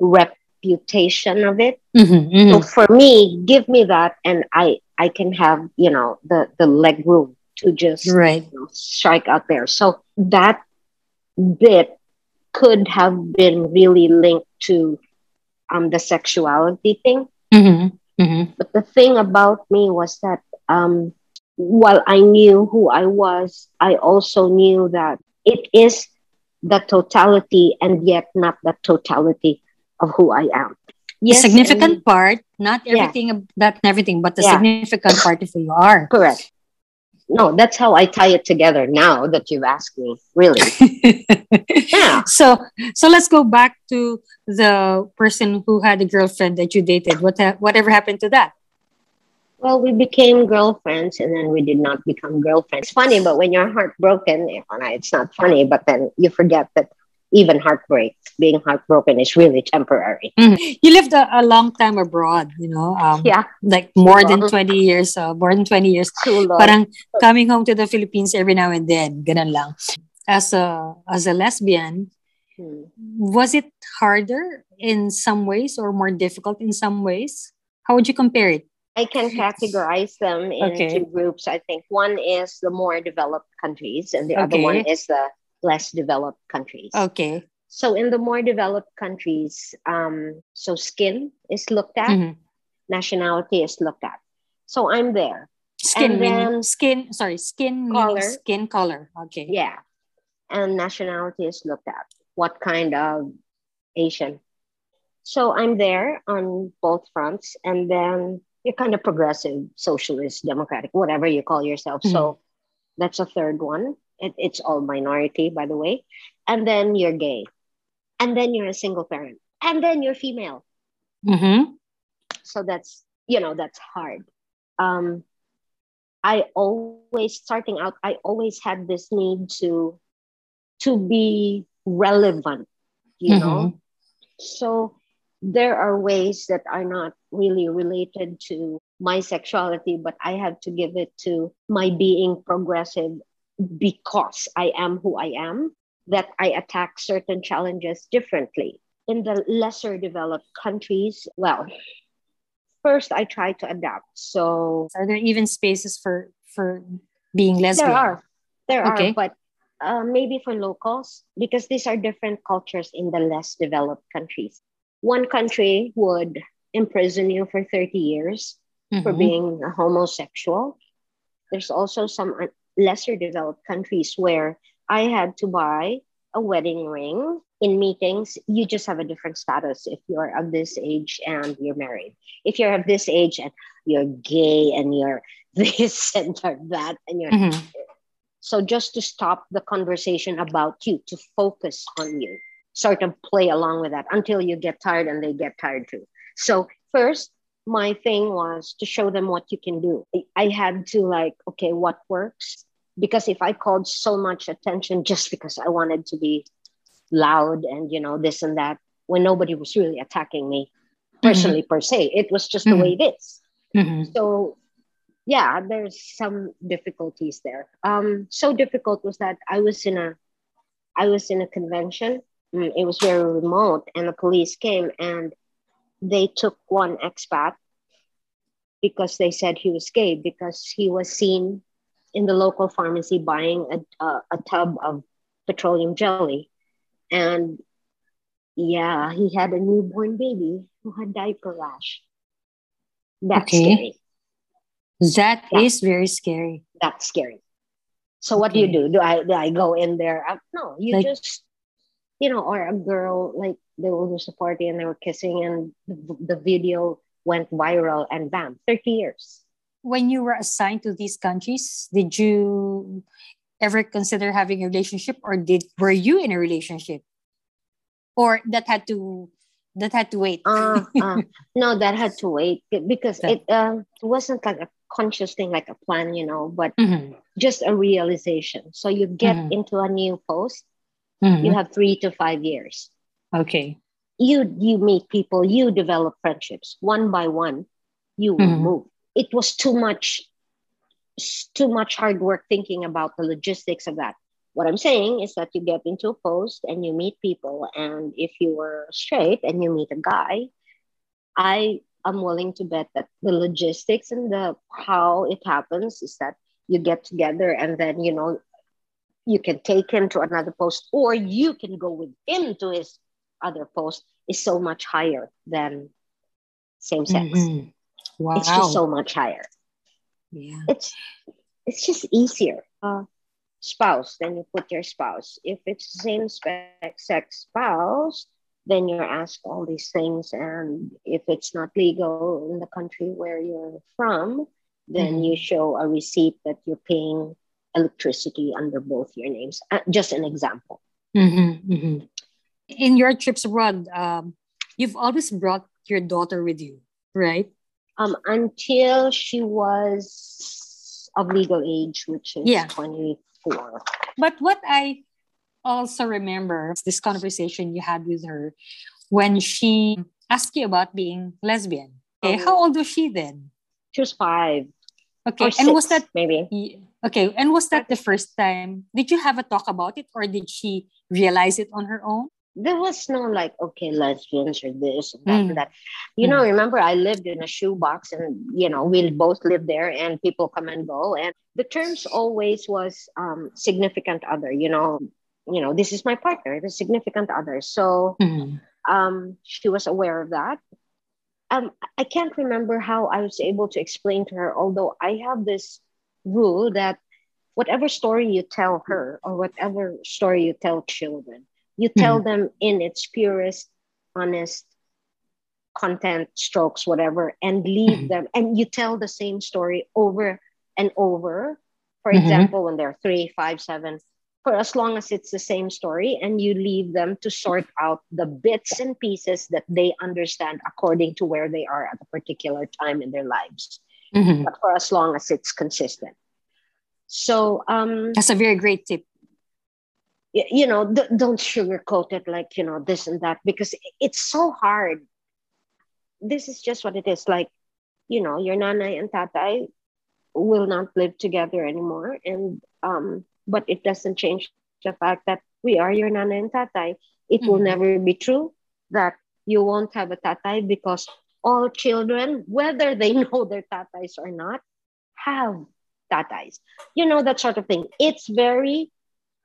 Speaker 2: reputation of it.
Speaker 1: Mm-hmm.
Speaker 2: So for me, give me that, and I I can have you know the the leg room to just
Speaker 1: Right.
Speaker 2: you know, strike out there. So that bit could have been really linked to um, the sexuality thing.
Speaker 1: Mm-hmm. Mm-hmm.
Speaker 2: But the thing about me was that um, while I knew who I was, I also knew that it is the totality and yet not the totality of who I am.
Speaker 1: The significant part, not everything, ab- not everything, but the
Speaker 2: Yeah.
Speaker 1: significant part of who you are.
Speaker 2: correct. No, that's how I tie it together now that you've asked me. Really. Yeah.
Speaker 1: So, so let's go back to the person who had a girlfriend that you dated. What, ha- whatever happened to that?
Speaker 2: Well, we became girlfriends and then we did not become girlfriends. It's funny, but when you're heartbroken, it's not funny, but then you forget that even heartbreak, being heartbroken is really temporary.
Speaker 1: You lived a, a long time abroad, you know, um,
Speaker 2: Yeah,
Speaker 1: like more than 20 years, uh, more than 20 years.
Speaker 2: too long.
Speaker 1: Parang coming home to the Philippines every now and then, ganun lang. As a, as a lesbian,
Speaker 2: Hmm.
Speaker 1: was it harder in some ways or more difficult in some ways? How would you compare it?
Speaker 2: I can categorize them into
Speaker 1: Okay.
Speaker 2: groups. I think one is the more developed countries, and the other one is the less developed countries.
Speaker 1: Okay.
Speaker 2: So, in the more developed countries, um, so skin is looked at,
Speaker 1: Mhm.
Speaker 2: nationality is looked at. So, I'm there.
Speaker 1: Skin,
Speaker 2: And
Speaker 1: meaning,
Speaker 2: then-
Speaker 1: skin, sorry, skin
Speaker 2: Color.
Speaker 1: skin color. Okay.
Speaker 2: Yeah. And nationality is looked at. What kind of Asian? So I'm there on both fronts. And then you're kind of progressive, socialist, democratic, whatever you call yourself. So that's a third one. It, it's all minority, by the way. And then you're gay. And then you're a single parent. And then you're female.
Speaker 1: Mm-hmm.
Speaker 2: So that's, you know, that's hard. Um, I always, starting out, I always had this need to, to be relevant, you know? So there are ways that are not really related to my sexuality, but I have to give it to my being progressive because I am who I am, that I attack certain challenges differently. In the lesser developed countries, well, first I try to adapt. So
Speaker 1: Are there even spaces for for being lesbian?
Speaker 2: there are, there
Speaker 1: Okay.
Speaker 2: are, but uh, maybe for locals, because these are different cultures in the less developed countries. One country would imprison you for 30 years for
Speaker 1: Mhm.
Speaker 2: being a homosexual. There's also some lesser developed countries where I had to buy a wedding ring in meetings. You just have a different status if you're of this age and you're married. If you're of this age and you're gay and you're this and you're that and you're
Speaker 1: Mhm.
Speaker 2: so just to stop the conversation about you, to focus on you, sort of play along with that until you get tired and they get tired too. So first, my thing was to show them what you can do. I had to like, okay, what works? Because if I called so much attention just because I wanted to be loud and you know this and that, when nobody was really attacking me personally per se, it was just the way it is.
Speaker 1: Mhm.
Speaker 2: so yeah there's some difficulties there. Um so difficult was that i was in a i was in a convention. Mm, it was very remote and the police came and they took one expat because they said he was gay because he was seen in the local pharmacy buying a, a, a tub of petroleum jelly and yeah he had a newborn baby who had diaper rash that's
Speaker 1: Okay.
Speaker 2: scary
Speaker 1: That
Speaker 2: Yeah.
Speaker 1: is very scary.
Speaker 2: that's scary. So what do you do? Do I do I go in there? Uh, no, you
Speaker 1: Like-
Speaker 2: just you know, or a girl like they were just a party and they were kissing and the, the video went viral and bam, thirty years.
Speaker 1: When you were assigned to these countries, did you ever consider having a relationship, or did were you in a relationship, or that had to that had to wait?
Speaker 2: Uh, uh, no, that had to wait because it uh, wasn't like a conscious thing, like a plan, you know, but
Speaker 1: Mhm.
Speaker 2: just a realization. So you get
Speaker 1: Mhm.
Speaker 2: into a new post,
Speaker 1: Mhm.
Speaker 2: you have three to five years.
Speaker 1: Okay.
Speaker 2: you you meet people you develop friendships one by one you will
Speaker 1: Mhm.
Speaker 2: move it was too much too much hard work thinking about the logistics of that. What I'm saying is that you get into a post and you meet people, and if you were straight and you meet a guy, I am willing to bet that the logistics and the how it happens is that you get together and then you know you can take him to another post or you can go with him to his other post is so much higher than same sex. Mm-hmm. Wow. It's just so much higher.
Speaker 1: Yeah.
Speaker 2: It's it's just easier. Uh, spouse, then you put your spouse. If it's the same sex spouse, then you're asked all these things. And if it's not legal in the country where you're from, then mm-hmm. you show a receipt that you're paying electricity under both your names. Uh, just an example.
Speaker 1: Mm-hmm, mm-hmm. In your trips abroad, um, you've always brought your daughter with you, right?
Speaker 2: Um, until she was of legal age, which is yeah. 24.
Speaker 1: But what I also remember is this conversation you had with her when she asked you about being lesbian. Okay, oh. how old was she then?
Speaker 2: She was five.
Speaker 1: Okay,
Speaker 2: and was that maybe?
Speaker 1: Okay, and was that the first time? Did you have a talk about it, or did she realize it on her own?
Speaker 2: There was no like, okay, lesbians or this and that mm. and that. You mm. know, remember I lived in a shoebox, and you know we both lived there, and people come and go, and the terms always was um, significant other. You know, you know, this is my partner, the significant other. So mm. um, she was aware of that. Um, I can't remember how I was able to explain to her, although I have this rule that whatever story you tell her or whatever story you tell children, you tell mm. them in its purest, honest content, strokes, whatever, and leave mm. them, and you tell the same story over and over. For mm-hmm. example, when they're three, five, seven, for as long as it's the same story and you leave them to sort out the bits and pieces that they understand according to where they are at a particular time in their lives mm-hmm. but for as long as it's consistent so um
Speaker 1: that's a very great tip
Speaker 2: you know don't sugarcoat it like you know this and that because it's so hard this is just what it is like you know your nanay and tatai will not live together anymore and um but it doesn't change the fact that we are your nana and tatai. It mm-hmm. will never be true that you won't have a tatai because all children, whether they know their tatais or not, have tatais. You know, that sort of thing. It's very,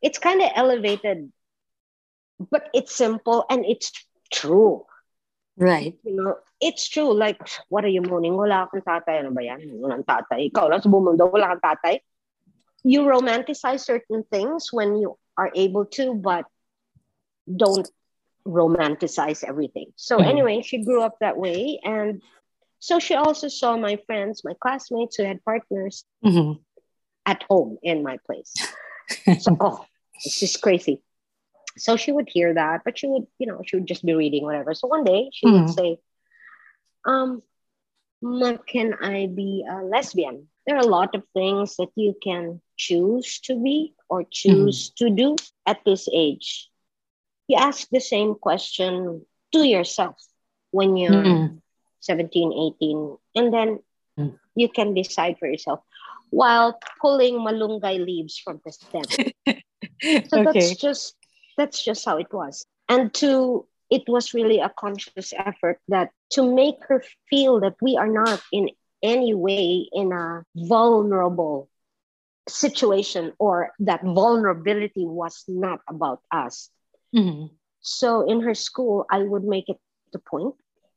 Speaker 2: it's kind of elevated, but it's simple and it's true.
Speaker 1: Right.
Speaker 2: You know, it's true. Like, what are you moaning? Wala akong tatay. Ano ba yan? Walang tatay. Ikaw lang sa bumundo, wala kang tatay you romanticize certain things when you are able to, but don't romanticize everything. So mm-hmm. anyway, she grew up that way, and so she also saw my friends, my classmates who had partners mm-hmm. at home in my place. so oh, it's just crazy. So she would hear that, but she would, you know, she would just be reading whatever. So one day she mm-hmm. would say, um, can I be a lesbian? There are a lot of things that you can choose to be or choose mm-hmm. to do at this age. You ask the same question to yourself when you're mm-hmm. 17, 18, and then mm-hmm. you can decide for yourself while pulling malunggay leaves from the stem. so okay. that's just that's just how it was. And to it was really a conscious effort that to make her feel that we are not in any way in a vulnerable situation or that vulnerability was not about us. Mm-hmm. So in her school, I would make it the point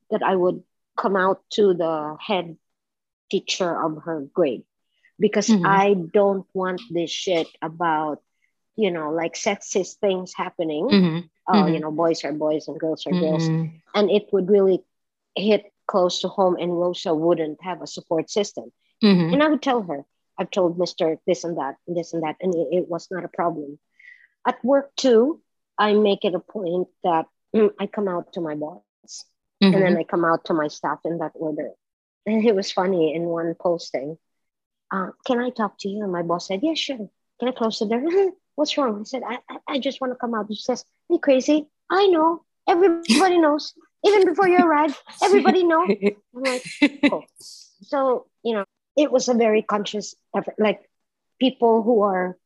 Speaker 2: that I would come out to the head teacher of her grade because mm-hmm. I don't want this shit about, you know, like sexist things happening. Mm-hmm. Oh, you mm-hmm. know, boys are boys and girls are girls. Mm-hmm. And it would really hit close to home, and Rosa wouldn't have a support system. Mm-hmm. And I would tell her, I've told Mr. this and that, and this and that, and it, it was not a problem. At work too, I make it a point that I come out to my boss mm-hmm. and then mm-hmm. I come out to my staff in that order. And it was funny in one posting. Uh, can I talk to you? And my boss said, Yeah, sure. Can I close the door? What's wrong? I said, I, I, just want to come out. She says, Are you crazy? I know. Everybody knows. Even before you arrived, everybody knows. I'm like, oh. So, you know, it was a very conscious effort like people who are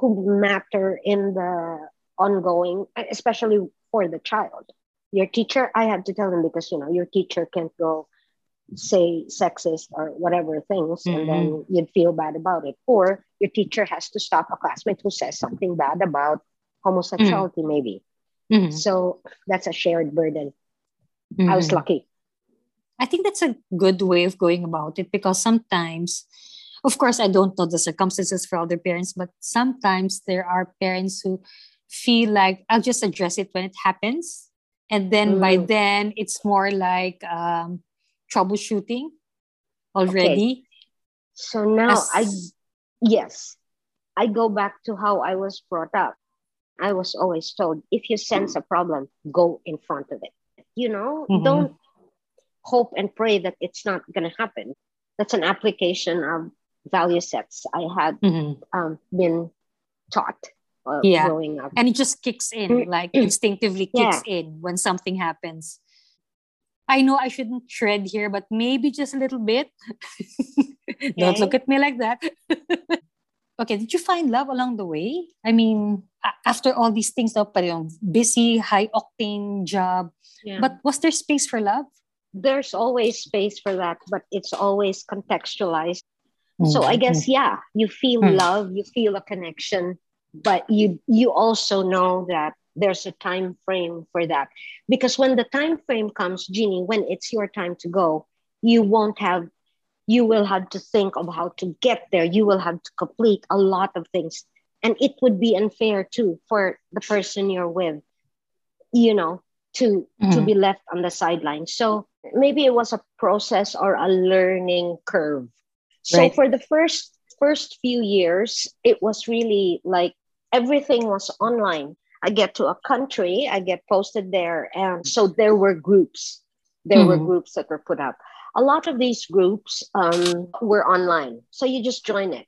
Speaker 2: who matter in the ongoing especially for the child your teacher i had to tell them because you know your teacher can't go say sexist or whatever things mm-hmm. and then mm-hmm. you'd feel bad about it or your teacher has to stop a classmate who says something bad about homosexuality mm-hmm. maybe mm-hmm. so that's a shared burden i was mm-hmm. lucky
Speaker 1: i think that's a good way of going about it because sometimes of course i don't know the circumstances for other parents but sometimes there are parents who feel like i'll just address it when it happens and then by mm. then it's more like um, troubleshooting already? Okay.
Speaker 2: So now As... Yes, I go back to how I was brought up. I was always told if you sense a problem, go in front of it. You know, mm-hmm. don't hope and pray that it's not going to happen. That's an application of value sets I had mm-hmm. um, been taught uh, yeah. growing up.
Speaker 1: And it just kicks in, mm. like instinctively kicks yeah. in when something happens. I know I shouldn't tread here, but maybe just a little bit. Okay. Don't look at me like that. okay, did you find love along the way? I mean, after all these things, now, busy, high octane job, yeah. but was there space for love?
Speaker 2: There's always space for that, but it's always contextualized. Mm-hmm. So I guess yeah, you feel mm-hmm. love, you feel a connection, but you you also know that there's a time frame for that because when the time frame comes Jeannie when it's your time to go you won't have you will have to think of how to get there you will have to complete a lot of things and it would be unfair too for the person you're with you know to mm-hmm. to be left on the sideline so maybe it was a process or a learning curve so right. for the first first few years it was really like everything was online I get to a country, I get posted there. And so there were groups. There mm-hmm. were groups that were put up. A lot of these groups um, were online. So you just join it.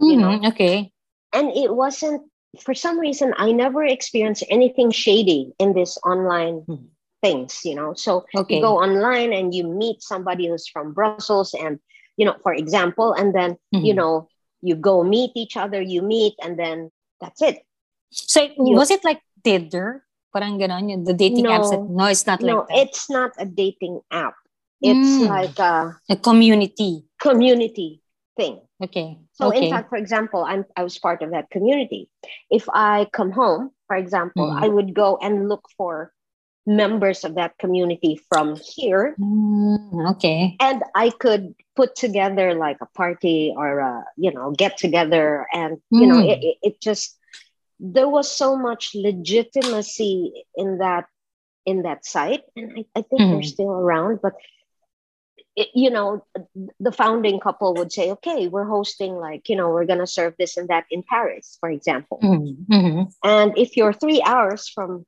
Speaker 1: Mm-hmm. You know? Okay.
Speaker 2: And it wasn't, for some reason, I never experienced anything shady in this online mm-hmm. things, you know. So okay. you go online and you meet somebody who's from Brussels and, you know, for example, and then, you mm-hmm. know, you go meet each other, you meet, and then that's it
Speaker 1: so was it like Tinder? Parang ganon, the dating no, apps. That, no, it's not no, like
Speaker 2: that. it's not a dating app. It's mm, like a,
Speaker 1: a community.
Speaker 2: Community thing.
Speaker 1: Okay.
Speaker 2: So
Speaker 1: okay.
Speaker 2: in fact, for example, I'm I was part of that community. If I come home, for example, mm. I would go and look for members of that community from here.
Speaker 1: Mm, okay.
Speaker 2: And I could put together like a party or a, you know, get together and you know, mm. it, it just there was so much legitimacy in that in that site and i, I think mm-hmm. they're still around but it, you know the founding couple would say okay we're hosting like you know we're going to serve this and that in paris for example mm-hmm. mm-hmm. and if you're three hours from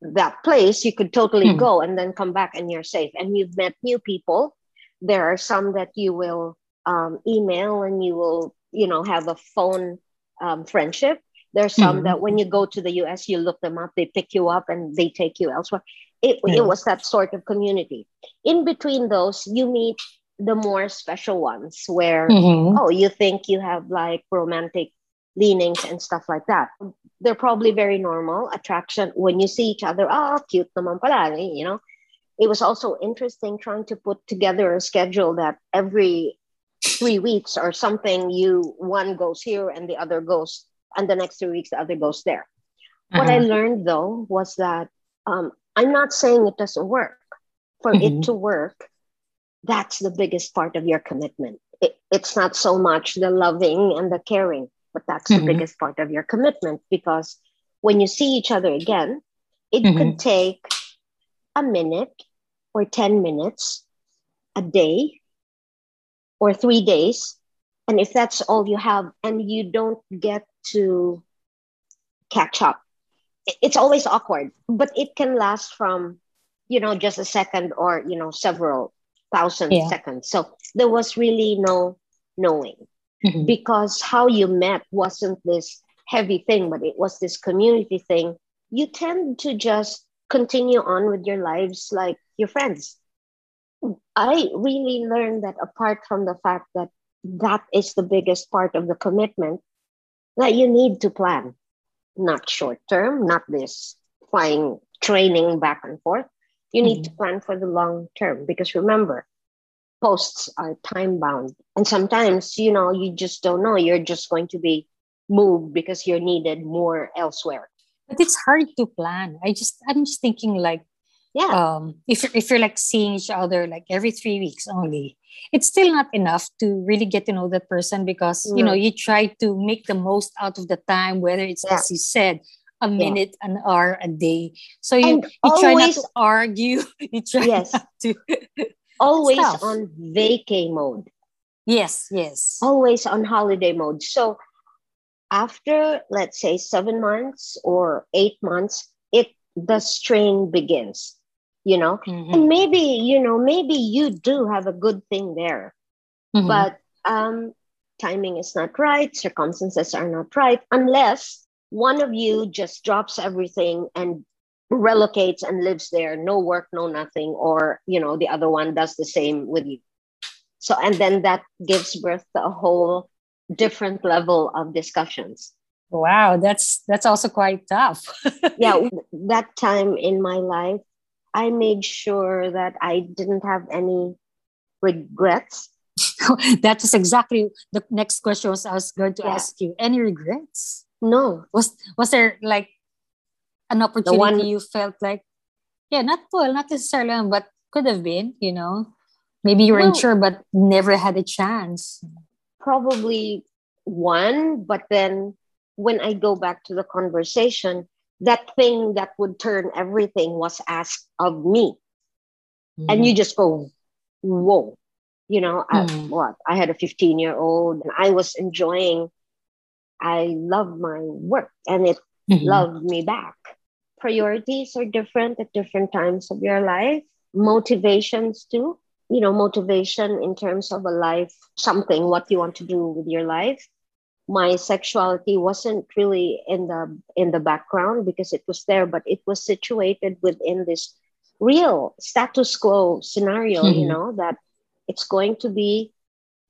Speaker 2: that place you could totally mm-hmm. go and then come back and you're safe and you've met new people there are some that you will um, email and you will you know have a phone um, friendship. There's some mm-hmm. that when you go to the US, you look them up, they pick you up and they take you elsewhere. It, yeah. it was that sort of community. In between those, you meet the more special ones where, mm-hmm. oh, you think you have like romantic leanings and stuff like that. They're probably very normal attraction when you see each other. Oh, cute naman pala, you know. It was also interesting trying to put together a schedule that every three weeks or something you one goes here and the other goes and the next three weeks the other goes there uh-huh. what i uh-huh. learned though was that um, i'm not saying it doesn't work for mm-hmm. it to work that's the biggest part of your commitment it, it's not so much the loving and the caring but that's mm-hmm. the biggest part of your commitment because when you see each other again it mm-hmm. could take a minute or 10 minutes a day or three days. And if that's all you have and you don't get to catch up, it's always awkward, but it can last from, you know, just a second or, you know, several thousand yeah. seconds. So there was really no knowing mm-hmm. because how you met wasn't this heavy thing, but it was this community thing. You tend to just continue on with your lives like your friends I really learned that apart from the fact that that is the biggest part of the commitment, that you need to plan, not short term, not this flying training back and forth. You need mm-hmm. to plan for the long term because remember, posts are time bound. And sometimes, you know, you just don't know. You're just going to be moved because you're needed more elsewhere.
Speaker 1: But it's hard to plan. I just I'm just thinking like
Speaker 2: yeah.
Speaker 1: Um if you're if you're like seeing each other like every three weeks only, it's still not enough to really get to know that person because mm. you know you try to make the most out of the time, whether it's yeah. as you said, a minute, yeah. an hour, a day. So you, you always, try not to argue. You try yes. not to
Speaker 2: always on vacay mode.
Speaker 1: Yes, yes.
Speaker 2: Always on holiday mode. So after let's say seven months or eight months, it the strain begins. You know, mm-hmm. and maybe you know maybe you do have a good thing there, mm-hmm. but um, timing is not right, circumstances are not right, unless one of you just drops everything and relocates and lives there no work no nothing or you know the other one does the same with you. So and then that gives birth to a whole different level of discussions.
Speaker 1: Wow that's that's also quite tough.
Speaker 2: Yeah that time in my life i made sure that i didn't have any regrets.
Speaker 1: That was exactly the next question was i was going to yeah. ask you. Any regrets?
Speaker 2: No.
Speaker 1: Was was there like an opportunity one, you felt like, yeah, not well, not necessarily, but could have been, you know, maybe you weren't well, sure, but never had a chance.
Speaker 2: Probably one, but then when I go back to the conversation, that thing that would turn everything was asked of me. Mm. And you just go, whoa, you know, mm. I, what? I had a 15 year old and I was enjoying, I love my work and it mm-hmm. loved me back priorities are different at different times of your life, motivations too. You know, motivation in terms of a life, something, what you want to do with your life. My sexuality wasn't really in the in the background because it was there, but it was situated within this real status quo scenario, mm-hmm. you know, that it's going to be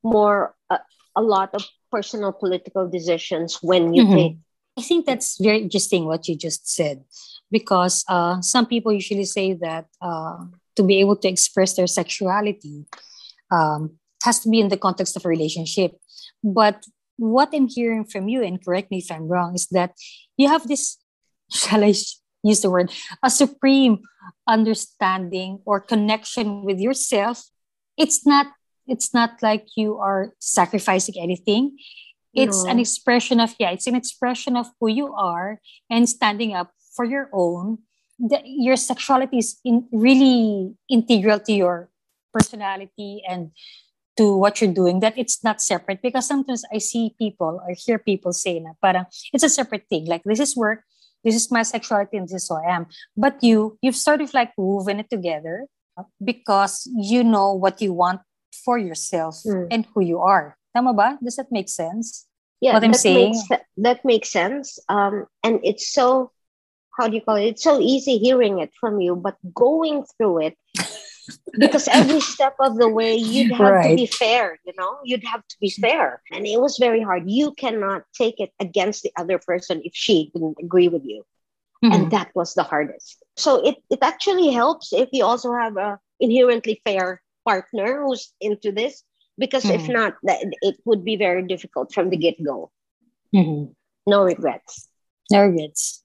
Speaker 2: more uh, a lot of personal political decisions when you mm-hmm. take
Speaker 1: I think that's very interesting what you just said because uh, some people usually say that uh, to be able to express their sexuality um, has to be in the context of a relationship. But what I'm hearing from you, and correct me if I'm wrong, is that you have this, shall I use the word, a supreme understanding or connection with yourself. It's not it's not like you are sacrificing anything it's no. an expression of yeah it's an expression of who you are and standing up for your own, the, your sexuality is in, really integral to your personality and to what you're doing that it's not separate. Because sometimes i see people or hear people say na parang it's a separate thing. Like this is work this is my sexuality and this is who i am. But you you've sort of like woven it together because you know what you want for yourself mm. and who you are. Tama ba? Does that make sense?
Speaker 2: Yeah what i'm saying? makes, that makes sense. Um and it's so how do you call it? It's so easy hearing it from you, but going through it, because every step of the way you'd have right. to be fair, you know, you'd have to be fair. And it was very hard. You cannot take it against the other person if she didn't agree with you. Mm-hmm. And that was the hardest. So it, it actually helps if you also have a inherently fair partner who's into this, because mm-hmm. if not, it would be very difficult from the get go. Mm-hmm. No regrets.
Speaker 1: No regrets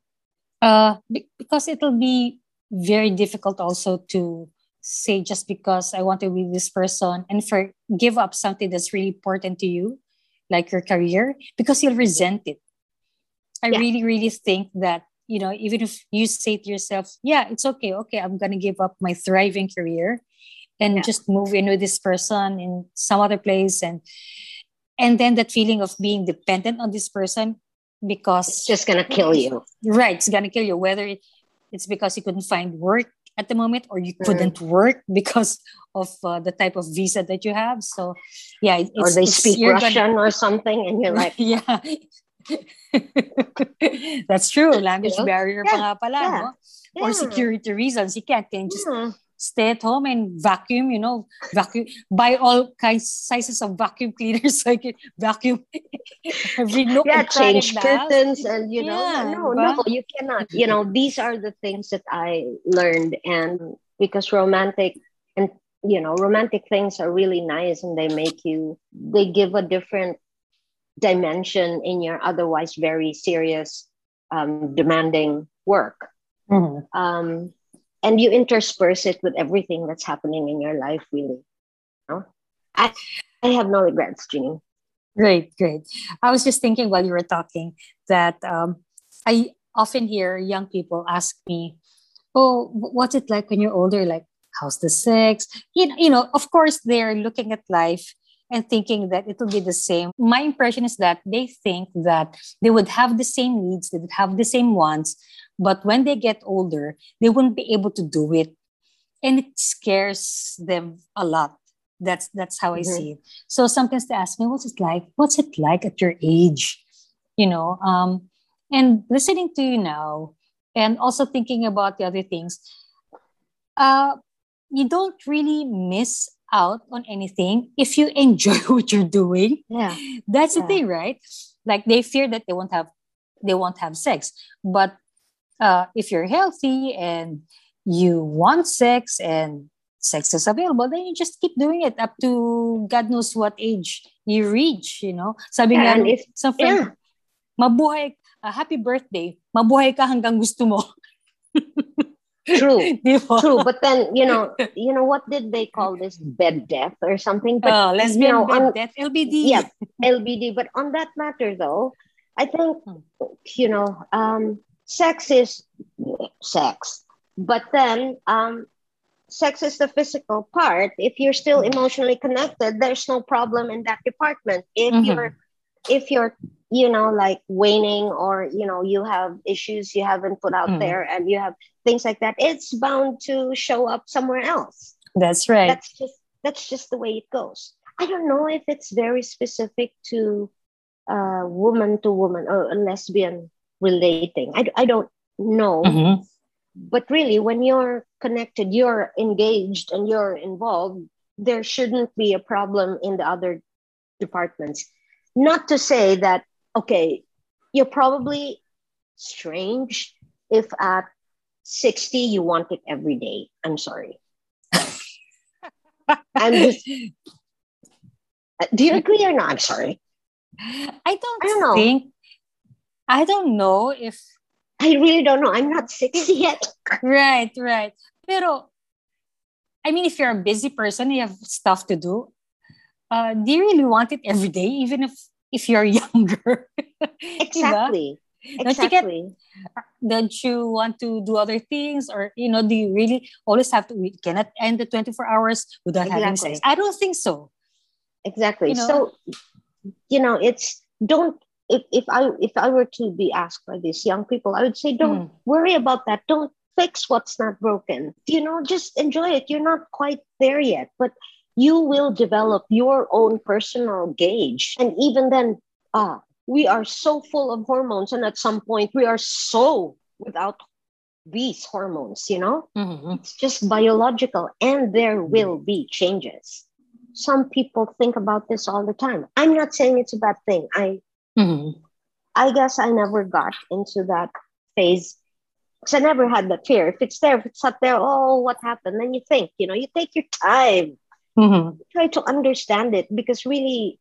Speaker 1: uh, because it'll be very difficult also to say just because I want to be this person and for give up something that's really important to you, like your career, because you'll resent it. I yeah. really, really think that, you know, even if you say to yourself, yeah, it's okay, okay, I'm gonna give up my thriving career and yeah. just move in with this person in some other place and and then that feeling of being dependent on this person because
Speaker 2: it's just gonna kill you.
Speaker 1: Right, it's gonna kill you. Whether it's because you couldn't find work at the moment or you couldn't work because of uh, the type of visa that you have. So, yeah,
Speaker 2: or they speak Russian gonna... or something, and you're like,
Speaker 1: yeah. That's true. Language yeah. barrier yeah. pa nga pala, yeah. no? Or security reasons. You can't can just stay at home and vacuum, you know, vacuum, buy all kinds sizes of vacuum cleaners so I can vacuum
Speaker 2: every nook yeah, change curtains and you know, yeah, no, no, no, you cannot. You know, these are the things that I learned and because romantic and you know, romantic things are really nice and they make you they give a different dimension in your otherwise very serious um, demanding work. Mm-hmm. Um, and you intersperse it with everything that's happening in your life, really. Know? I, I have no regrets, Jeannie.
Speaker 1: Great, great. I was just thinking while you were talking that um, I often hear young people ask me, "Oh, what's it like when you're older? Like, how's the sex?" You know, you know. Of course, they're looking at life and thinking that it will be the same. My impression is that they think that they would have the same needs, they would have the same wants, but when they get older, they won't be able to do it. And it scares them a lot. That's that's how mm-hmm. I see it. So sometimes they ask me, what's it like? What's it like at your age? You know, um, and listening to you now and also thinking about the other things, uh, you don't really miss out on anything if you enjoy what you're doing.
Speaker 2: Yeah.
Speaker 1: That's
Speaker 2: yeah.
Speaker 1: the thing, right? Like they fear that they won't have they won't have sex. But uh, if you're healthy and you want sex and sex is available, then you just keep doing it up to God knows what age you reach, you know. Sabi nga, if, some friend, yeah. mabuhay, uh, happy birthday, mabuhay ka hanggang gusto mo.
Speaker 2: True, true. But then you know, you know what did they call this bed death or something? But
Speaker 1: oh, lesbian you know, bed on, death, LBD.
Speaker 2: Yeah, LBD. But on that matter, though, I think hmm. you know, um, sex is sex, but then um, sex is the physical part. If you're still hmm. emotionally connected, there's no problem in that department. If mm-hmm. you're if you're you know like waning or you know you have issues you haven't put out mm. there and you have things like that it's bound to show up somewhere else
Speaker 1: that's right
Speaker 2: that's just that's just the way it goes i don't know if it's very specific to uh, woman to woman or a lesbian relating i, I don't know mm-hmm. but really when you're connected you're engaged and you're involved there shouldn't be a problem in the other departments not to say that okay, you're probably strange if at 60 you want it every day. I'm sorry. I'm just, do you agree or not? I'm sorry.
Speaker 1: I don't, I don't know. think, I don't know if.
Speaker 2: I really don't know. I'm not 60 yet.
Speaker 1: right, right. Pero, I mean, if you're a busy person, you have stuff to do. Uh, do you really want it every day, even if if you're younger.
Speaker 2: exactly.
Speaker 1: Don't you get don't you want to do other things or you know do you really always have to we cannot end the 24 hours without exactly. having sex? I don't think so.
Speaker 2: Exactly. You know? So you know it's don't if, if I if I were to be asked by these young people, I would say don't mm. worry about that. Don't fix what's not broken. You know, just enjoy it. You're not quite there yet, but you will develop your own personal gauge. And even then, ah, we are so full of hormones. And at some point, we are so without these hormones, you know? Mm-hmm. It's just biological, and there will be changes. Some people think about this all the time. I'm not saying it's a bad thing. I mm-hmm. I guess I never got into that phase because I never had that fear. If it's there, if it's up there, oh, what happened? Then you think, you know, you take your time mm-hmm. try to understand it because really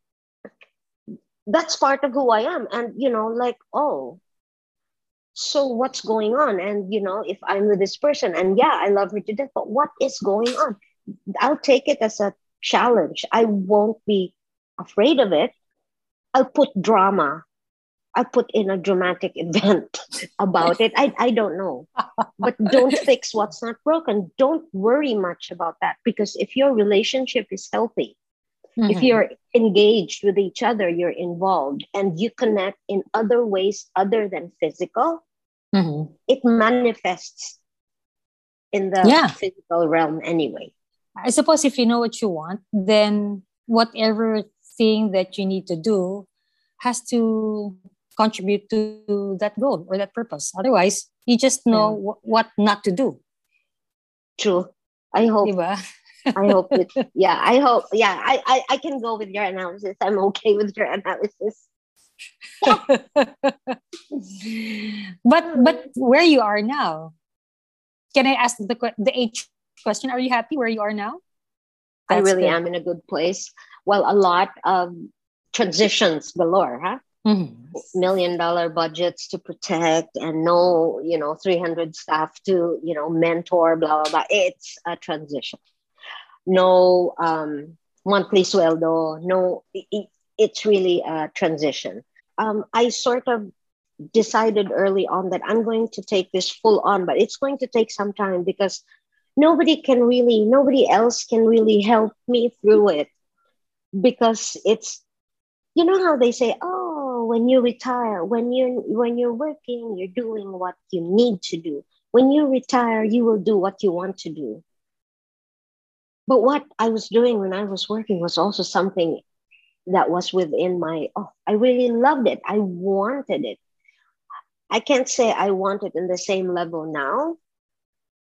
Speaker 2: that's part of who I am. And, you know, like, oh, so what's going on? And, you know, if I'm with this person and yeah, I love her to death, but what is going on? I'll take it as a challenge. I won't be afraid of it. I'll put drama I put in a dramatic event about it. I, I don't know. But don't fix what's not broken. Don't worry much about that because if your relationship is healthy, mm-hmm. if you're engaged with each other, you're involved, and you connect in other ways other than physical, mm-hmm. it manifests in the yeah. physical realm anyway.
Speaker 1: I suppose if you know what you want, then whatever thing that you need to do has to contribute to that goal or that purpose. Otherwise, you just know yeah. w- what not to do.
Speaker 2: True. I hope.
Speaker 1: Diba?
Speaker 2: I hope it. Yeah, I hope. Yeah, I, I I can go with your analysis. I'm okay with your analysis.
Speaker 1: but but where you are now? Can I ask the the age question? Are you happy where you are now?
Speaker 2: That's I really good. am in a good place. Well, a lot of transitions galore, huh? Mm-hmm. Million dollar budgets to protect and no, you know, 300 staff to, you know, mentor, blah, blah, blah. It's a transition. No um, monthly sueldo, no, it, it's really a transition. Um, I sort of decided early on that I'm going to take this full on, but it's going to take some time because nobody can really, nobody else can really help me through it because it's, you know how they say, oh, when you retire, when you when you're working, you're doing what you need to do. When you retire, you will do what you want to do. But what I was doing when I was working was also something that was within my oh i really loved it i wanted it i can't say i want it in the same level now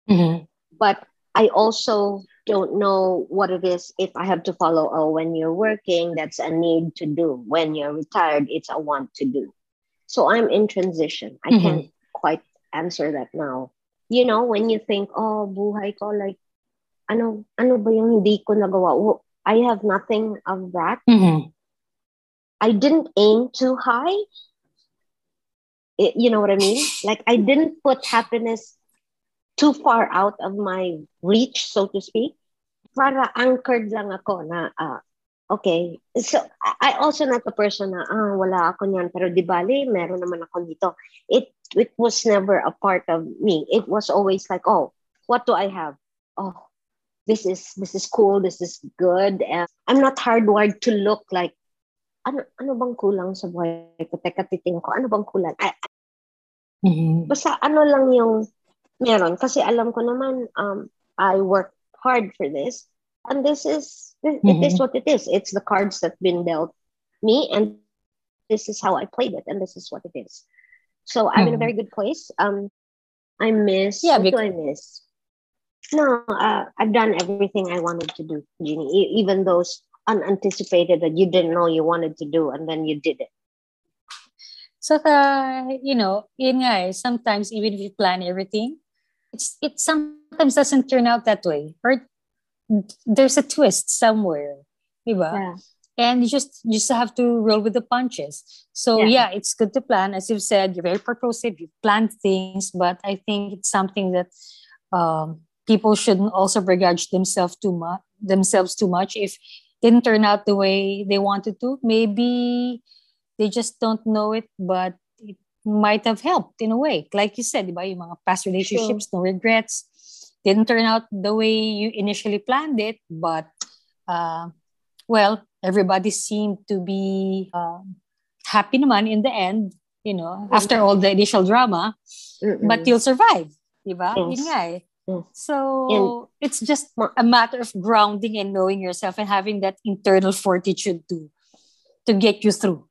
Speaker 2: mm-hmm. But i also don't know what it is if i have to follow oh when you're working that's a need to do when you're retired it's a want to do so i'm in transition i mm-hmm. can't quite answer that now you know when you think oh buhay ko like ano ano ba yung hindi ko nagawa I have nothing of that. Mm-hmm. I didn't aim too high. It, you know what I mean? Like I didn't put happiness too far out of my reach, so to speak. Para anchored lang ako na, uh, okay. So, I also not the person na, ah, wala ako niyan, pero di bali, meron naman ako dito. It, it was never a part of me. It was always like, oh, what do I have? Oh, this is this is cool this is good and i'm not hardwired to look like ano ano bang kulang sa buhay ko teka titing ko ano bang kulang I, mm-hmm. basta ano lang yung meron kasi alam ko naman um I work hard for this and this is it mm-hmm. is what it is it's the cards that been dealt me and this is how I played it and this is what it is so I'm mm-hmm. in a mm-hmm. very good place um I miss yeah, what because- do I miss no, uh, I've done everything I wanted to do, Jeannie. even those unanticipated that you didn't know you wanted to do, and then you did it.
Speaker 1: So, uh, you know, in nga, sometimes even if you plan everything, it's it sometimes doesn't turn out that way, or there's a twist somewhere, diba? Yeah. And you just you just have to roll with the punches. So yeah. yeah, it's good to plan, as you've said. You're very purposive. You plan things, but I think it's something that um, people shouldn't also begrudge themselves too much themselves too much if didn't turn out the way they wanted to maybe they just don't know it but might have helped in a way like you said diba, yung mga past relationships sure. no regrets didn't turn out the way you initially planned it but uh, well everybody seemed to be uh, happy naman in the end you know after all the initial drama Mm-mm. but you'll survive diba? Yes. Yun nga eh. So and, it's just a matter of grounding and knowing yourself and having that internal fortitude to to get you through.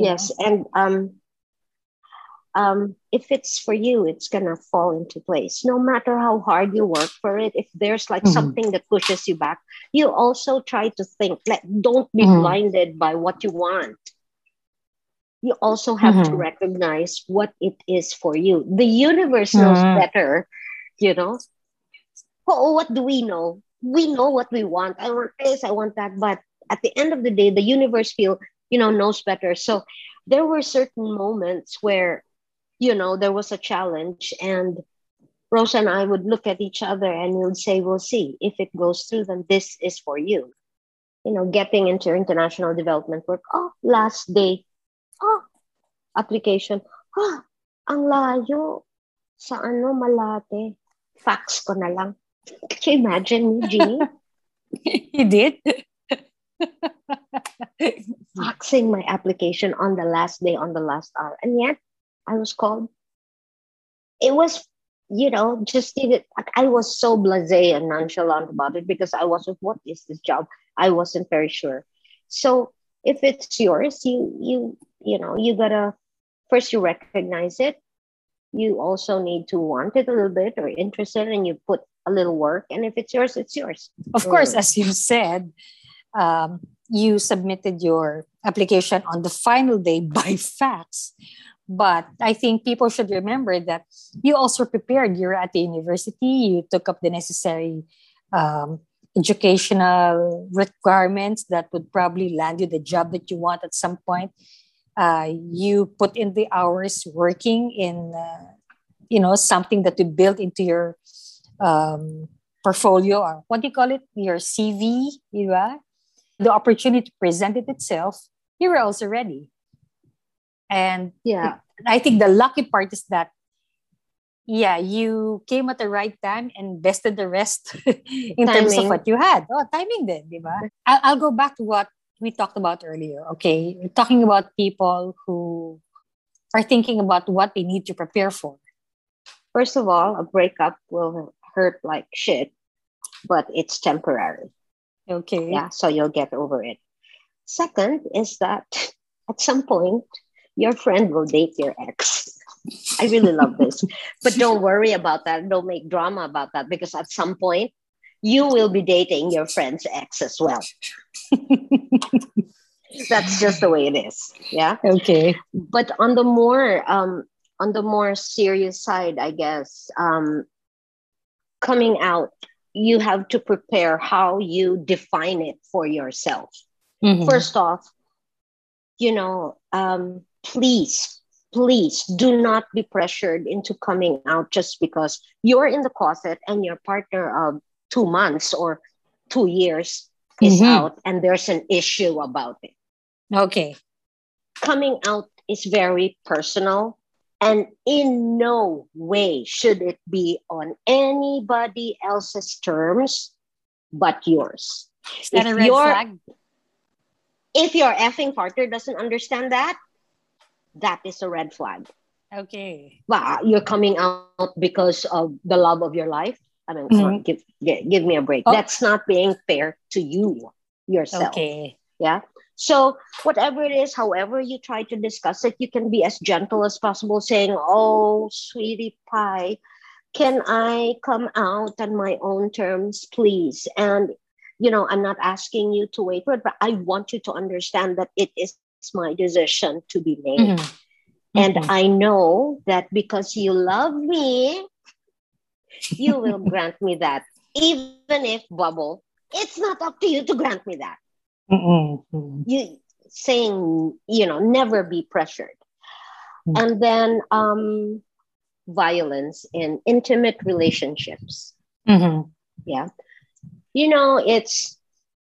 Speaker 2: You yes, know? and um, um, if it's for you, it's gonna fall into place. No matter how hard you work for it, if there's like mm-hmm. something that pushes you back, you also try to think. Like, don't be mm-hmm. blinded by what you want. You also have mm-hmm. to recognize what it is for you. The universe knows mm-hmm. better you know oh, what do we know we know what we want i want this i want that but at the end of the day the universe feel you know knows better so there were certain moments where you know there was a challenge and rosa and i would look at each other and we would say we'll see if it goes through then this is for you you know getting into international development work oh last day oh application oh ang layo sa ano malate fax ko na lang. Can you imagine me, Jeannie?
Speaker 1: you did?
Speaker 2: Faxing my application on the last day, on the last hour. And yet, I was called. It was, you know, just even, I was so blase and nonchalant about it because I wasn't, what is this job? I wasn't very sure. So if it's yours, you, you, you know, you gotta, first you recognize it you also need to want it a little bit or interested and you put a little work. And if it's yours, it's yours.
Speaker 1: Of course, as you said, um, you submitted your application on the final day by fax. But I think people should remember that you also prepared. You're at the university, you took up the necessary um, educational requirements that would probably land you the job that you want at some point. Uh, you put in the hours working in, uh, you know, something that you built into your um, portfolio or what do you call it? Your CV, right? The opportunity presented itself, you were also ready. And
Speaker 2: yeah,
Speaker 1: I think the lucky part is that yeah, you came at the right time and invested the rest in timing. terms of what you had. Oh, timing then, di ba? I'll, I'll go back to what we talked about earlier. Okay, We're talking about people who are thinking about what they need to prepare for.
Speaker 2: First of all, a breakup will hurt like shit, but it's temporary.
Speaker 1: Okay.
Speaker 2: Yeah, so you'll get over it. Second is that at some point, your friend will date your ex. I really love this. But don't worry about that. Don't make drama about that because at some point you will be dating your friend's ex as well. That's just the way it is. Yeah.
Speaker 1: Okay.
Speaker 2: But on the more um on the more serious side, I guess, um coming out, you have to prepare how you define it for yourself. Mm-hmm. First off, you know, um, please please do not be pressured into coming out just because you're in the closet and your partner of two months or two years is mm-hmm. out and there's an issue about it.
Speaker 1: Okay.
Speaker 2: Coming out is very personal and in no way should it be on anybody else's terms but yours.
Speaker 1: Is that if a red flag?
Speaker 2: If your effing partner doesn't understand that, that is a red flag.
Speaker 1: Okay.
Speaker 2: Well, you're coming out because of the love of your life. I mean, mm-hmm. give, give, give me a break. Oh. That's not being fair to you yourself.
Speaker 1: Okay.
Speaker 2: Yeah. So whatever it is, however you try to discuss it, you can be as gentle as possible, saying, "Oh, sweetie pie, can I come out on my own terms, please?" And you know, I'm not asking you to wait for it, but I want you to understand that it is it's my decision to be made. Mm-hmm. And mm-hmm. I know that because you love me, you will grant me that. Even if bubble, it's not up to you to grant me that. Mm-hmm. You saying, you know, never be pressured. Mm-hmm. And then um violence in intimate relationships.
Speaker 1: Mm-hmm.
Speaker 2: Yeah. You know, it's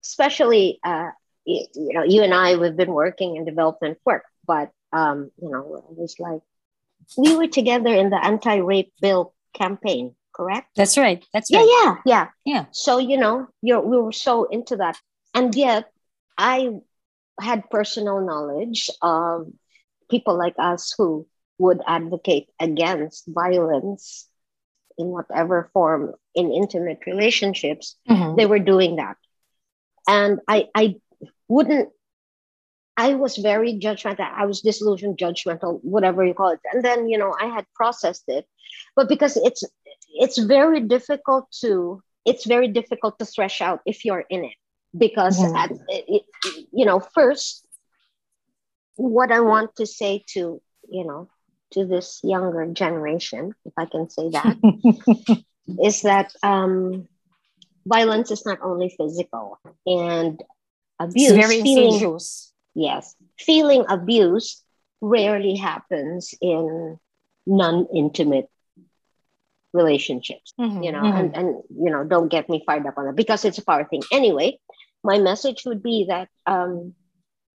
Speaker 2: especially uh, you know, you and I, we've been working in development work, but, um, you know, it was like, we were together in the anti-rape bill campaign, correct?
Speaker 1: That's right. That's
Speaker 2: right. Yeah, yeah,
Speaker 1: yeah. Yeah.
Speaker 2: So, you know, you're, we were so into that. And yet I had personal knowledge of people like us who would advocate against violence in whatever form in intimate relationships mm-hmm. they were doing that and i i wouldn't I was very judgmental. I was disillusioned, judgmental, whatever you call it. And then, you know, I had processed it. But because it's it's very difficult to it's very difficult to thresh out if you're in it. Because at, it, you know, first what I want to say to, you know, to this younger generation, if I can say that, is that um violence is not only physical and abuse.
Speaker 1: Very feeling.
Speaker 2: Yes. Feeling abuse rarely happens in non-intimate relationships. Mm-hmm, you know, mm-hmm. and, and you know, don't get me fired up on that because it's a power thing. Anyway, my message would be that um,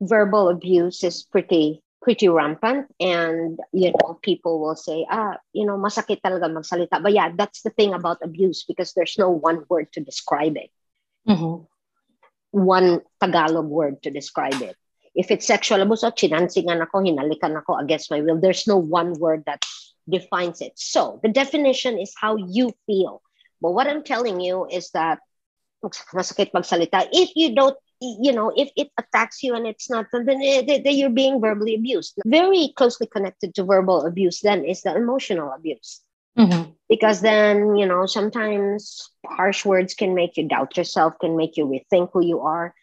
Speaker 2: verbal abuse is pretty pretty rampant and you know people will say ah you know masakit talaga magsalita but yeah that's the thing about abuse because there's no one word to describe it
Speaker 1: mm-hmm
Speaker 2: one Tagalog word to describe it. If it's sexual abuse, oh, chinansingan ako, hinalikan ako against my will. There's no one word that defines it. So the definition is how you feel. But what I'm telling you is that masakit magsalita. If you don't, you know, if it attacks you and it's not, then, then you're being verbally abused. Very closely connected to verbal abuse then is the emotional abuse. Mm-hmm. Because then, you know, sometimes harsh words can make you doubt yourself, can make you rethink who you are.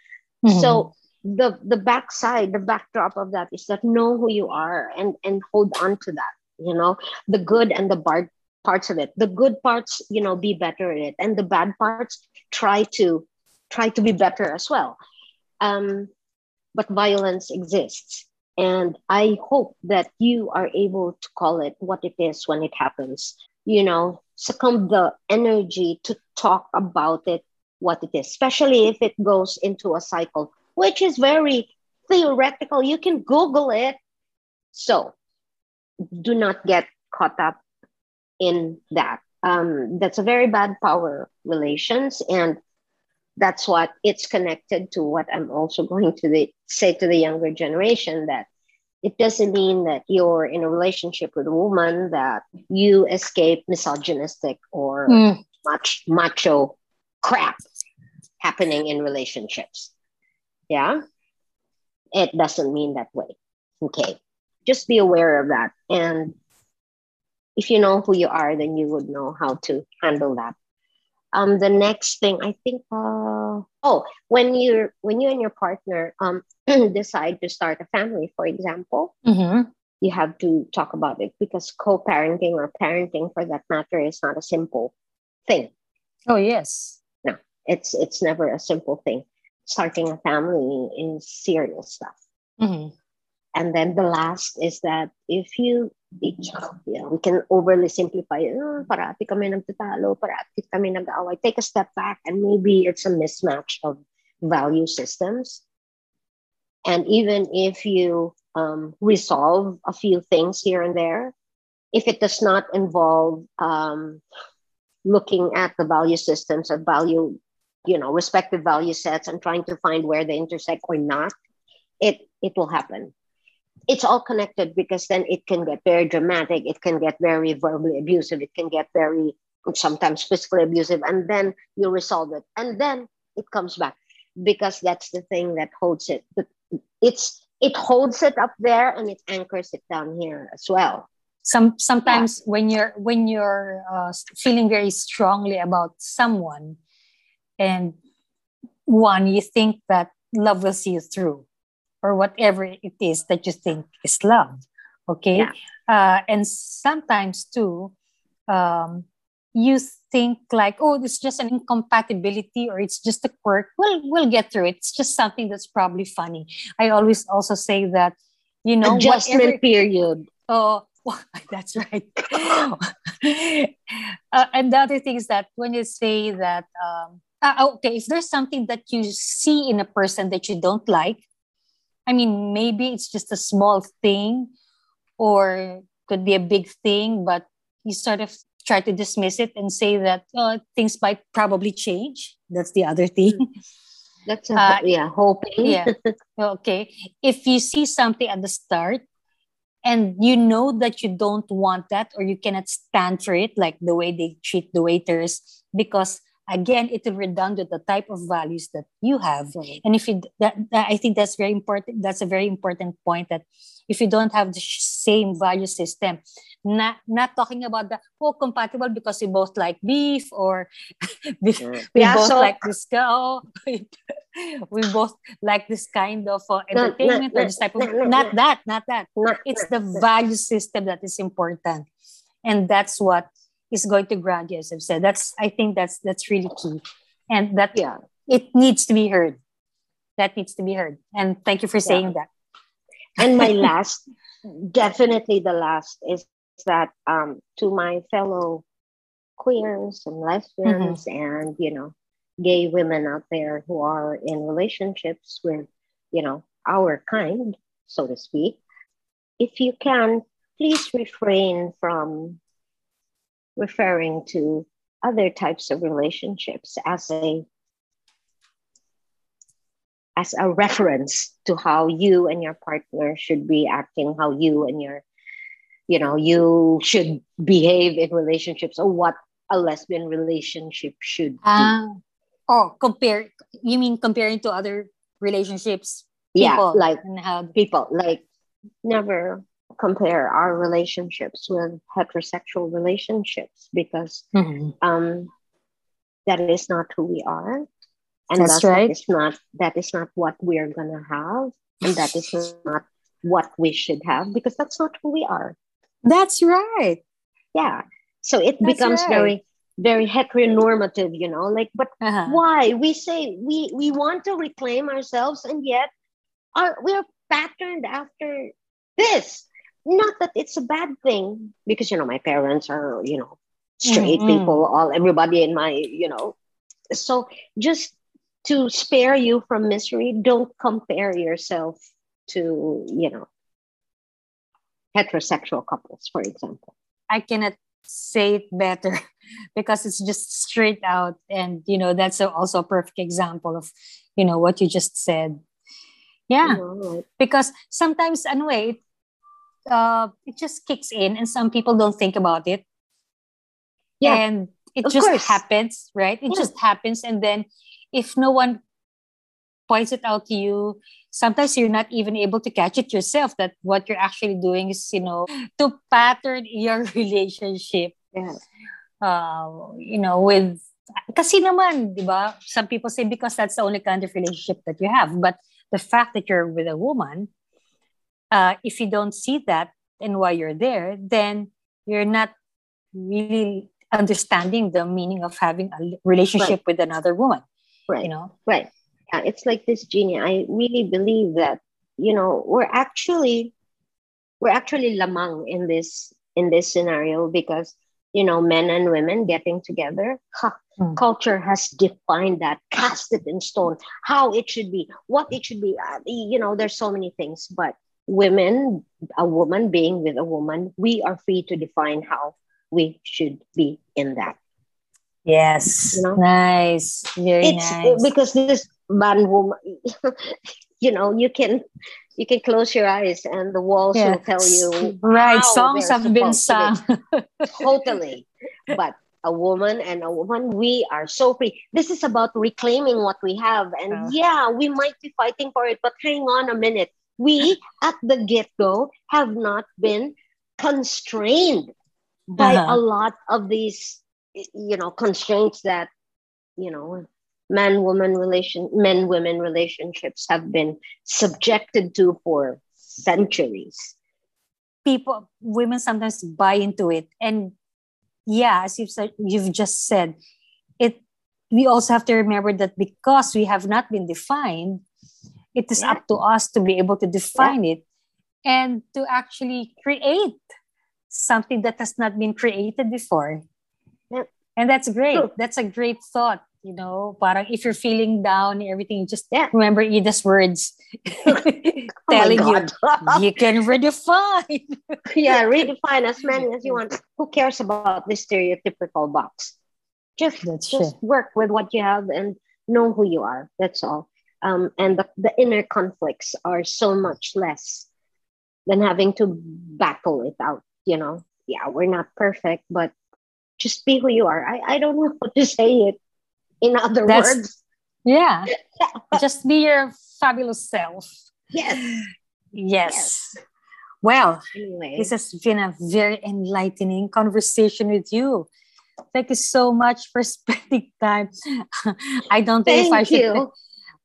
Speaker 2: Mm-hmm. So the the backside, the backdrop of that is that know who you are and and hold on to that. You know, the good and the bad parts of it. The good parts, you know, be better at it, and the bad parts, try to try to be better as well. Um, but violence exists, and I hope that you are able to call it what it is when it happens. You know, succumb the energy to talk about it, what it is, especially if it goes into a cycle, which is very theoretical. You can Google it. So do not get caught up in that. Um, that's a very bad power relations. And that's what it's connected to what I'm also going to the, say to the younger generation that it doesn't mean that you're in a relationship with a woman that you escape misogynistic or mm. much macho crap happening in relationships. Yeah. It doesn't mean that way. Okay. Just be aware of that. And if you know who you are, then you would know how to handle that. Um, the next thing I think, uh, oh, when you're when you and your partner um, decide to start a family, for example, mm-hmm. you have to talk about it because co-parenting or parenting, for that matter, is not a simple thing.
Speaker 1: Oh yes,
Speaker 2: no, it's it's never a simple thing. Starting a family is serious stuff. Mm-hmm. And then the last is that if you, know, we can overly simplify, oh, parati kami nagtatalo, parati kami. Take a step back and maybe it's a mismatch of value systems. And even if you um, resolve a few things here and there, if it does not involve um, looking at the value systems of value, you know, respective value sets and trying to find where they intersect or not, it it will happen it's all connected because then it can get very dramatic it can get very verbally abusive it can get very sometimes physically abusive and then you resolve it. And then it comes back because that's the thing that holds it it's it holds it up there and it anchors it down here as well.
Speaker 1: Some sometimes yeah. when you're when you're uh, feeling very strongly about someone and one you think that love will see you through or whatever it is that you think is love. Okay. Yeah. Uh, and sometimes too, um, you think like, oh, it's just an incompatibility or it's just a quirk. We'll we'll get through it. It's just something that's probably funny. I always also say that, you know,
Speaker 2: adjustment whatever, period.
Speaker 1: Oh, that's right. uh, and the other thing is that when you say that, um, uh, okay, if there's something that you see in a person that you don't like, I mean, maybe it's just a small thing or could be a big thing, but you sort of try to dismiss it and say that oh, things might probably change. That's the other thing.
Speaker 2: That's a, uh, yeah, hoping.
Speaker 1: yeah. Okay. If you see something at the start and you know that you don't want that or you cannot stand for it, like the way they treat the waiters, because again it will redound to the type of values that you have. Right. and if you that, that, i think that's very important that's a very important point that if you don't have the same value system not not talking about the oh compatible because we both like beef or we, we yeah, both so, like this oh, we both like this kind of uh, entertainment or this type of not that not that. It's the value system that is important. And that's what is going to ground you, as I've said. That's I think that's that's really key, and that yeah. it needs to be heard. That needs to be heard. And thank you for saying yeah. that.
Speaker 2: And my last, definitely the last, is that um, to my fellow queers and lesbians mm-hmm. and you know gay women out there who are in relationships with you know our kind so to speak if you can please refrain from referring to other types of relationships as a as a reference to how you and your partner should be acting how you and your you know you should behave in relationships or what a lesbian relationship should uh,
Speaker 1: be oh compare you mean comparing to other relationships?
Speaker 2: Yeah like people like never compare our relationships with heterosexual relationships because
Speaker 1: Mhm.
Speaker 2: um, that is not who we are, and
Speaker 1: That's right.
Speaker 2: that is not that is not what we are gonna have, and that is not what we should have because that's not who we are.
Speaker 1: That's right.
Speaker 2: Yeah, so it
Speaker 1: That's
Speaker 2: becomes
Speaker 1: right.
Speaker 2: very very heteronormative, you know. Like, but
Speaker 1: Uh-huh.
Speaker 2: why we say we we want to reclaim ourselves, and yet are we are patterned after this? Not that it's a bad thing because you know my parents are you know straight
Speaker 1: Mm-mm.
Speaker 2: people, all everybody in my you know. So just to spare you from misery, don't compare yourself to you know heterosexual couples, for example.
Speaker 1: I cannot say it better because it's just straight out. And, you know, that's a, also a perfect example of, you know, what you just said. Yeah.
Speaker 2: Right.
Speaker 1: Because sometimes, anyway, it, uh, it just kicks in and some people don't think about it.
Speaker 2: Yeah,
Speaker 1: And it
Speaker 2: of
Speaker 1: just
Speaker 2: course.
Speaker 1: happens, right? It
Speaker 2: Yeah.
Speaker 1: just happens. And then if no one points it out to you, sometimes you're not even able to catch it yourself that what you're actually doing is, you know, to pattern your relationship
Speaker 2: Yeah.
Speaker 1: uh, you know, with kasi naman, di ba? Some people say because that's the only kind of relationship that you have. But the fact that you're with a woman, uh, if you don't see that and why you're there, then you're not really understanding the meaning of having a relationship with another woman.
Speaker 2: Right.
Speaker 1: You know,
Speaker 2: Right. Yeah, it's like this, Jeannie. I really believe that you know we're actually we're actually lamang in this in this scenario because you know men and women getting together.
Speaker 1: Mm.
Speaker 2: Culture has defined that, cast it in stone, how it should be, what it should be. Uh, you know, there's so many things, but women, a woman being with a woman, we are free to define how we should be in that.
Speaker 1: yes,
Speaker 2: You know?
Speaker 1: nice, very
Speaker 2: it's
Speaker 1: nice.
Speaker 2: because this man woman you know you can you can close your eyes and the walls
Speaker 1: Yeah.
Speaker 2: will tell you
Speaker 1: right, songs have been
Speaker 2: supposed to
Speaker 1: sung.
Speaker 2: totally but a woman and a woman we are so free this is about reclaiming what we have and
Speaker 1: Uh.
Speaker 2: yeah we might be fighting for it but hang on a minute we at the get-go have not been constrained by
Speaker 1: Uh-huh.
Speaker 2: a lot of these you know constraints that you know man woman relation men women relationships have been subjected to for centuries
Speaker 1: people women sometimes buy into it and yeah as you've said you've just said it we also have to remember that because we have not been defined it is
Speaker 2: Yeah.
Speaker 1: up to us to be able to define it and to actually create something that has not been created before.
Speaker 2: Yeah.
Speaker 1: and that's great.
Speaker 2: True.
Speaker 1: that's a great thought you know. Parang if you're feeling down and everything just
Speaker 2: Yeah.
Speaker 1: remember Ida's words
Speaker 2: Oh
Speaker 1: telling you you can redefine.
Speaker 2: Yeah redefine as many as you want. Who cares about the stereotypical box? Just
Speaker 1: That's
Speaker 2: just work with what you have and know who you are. That's all um, and the, the inner conflicts are so much less than having to battle it out you know yeah we're not perfect but just be who you are i, I don't know how to say it in other
Speaker 1: That's-
Speaker 2: words
Speaker 1: Yeah. Just be your fabulous self.
Speaker 2: yes
Speaker 1: Yes. Well,
Speaker 2: anyway
Speaker 1: this has been a very enlightening conversation with you. Thank you so much for spending time. I don't know if I should
Speaker 2: you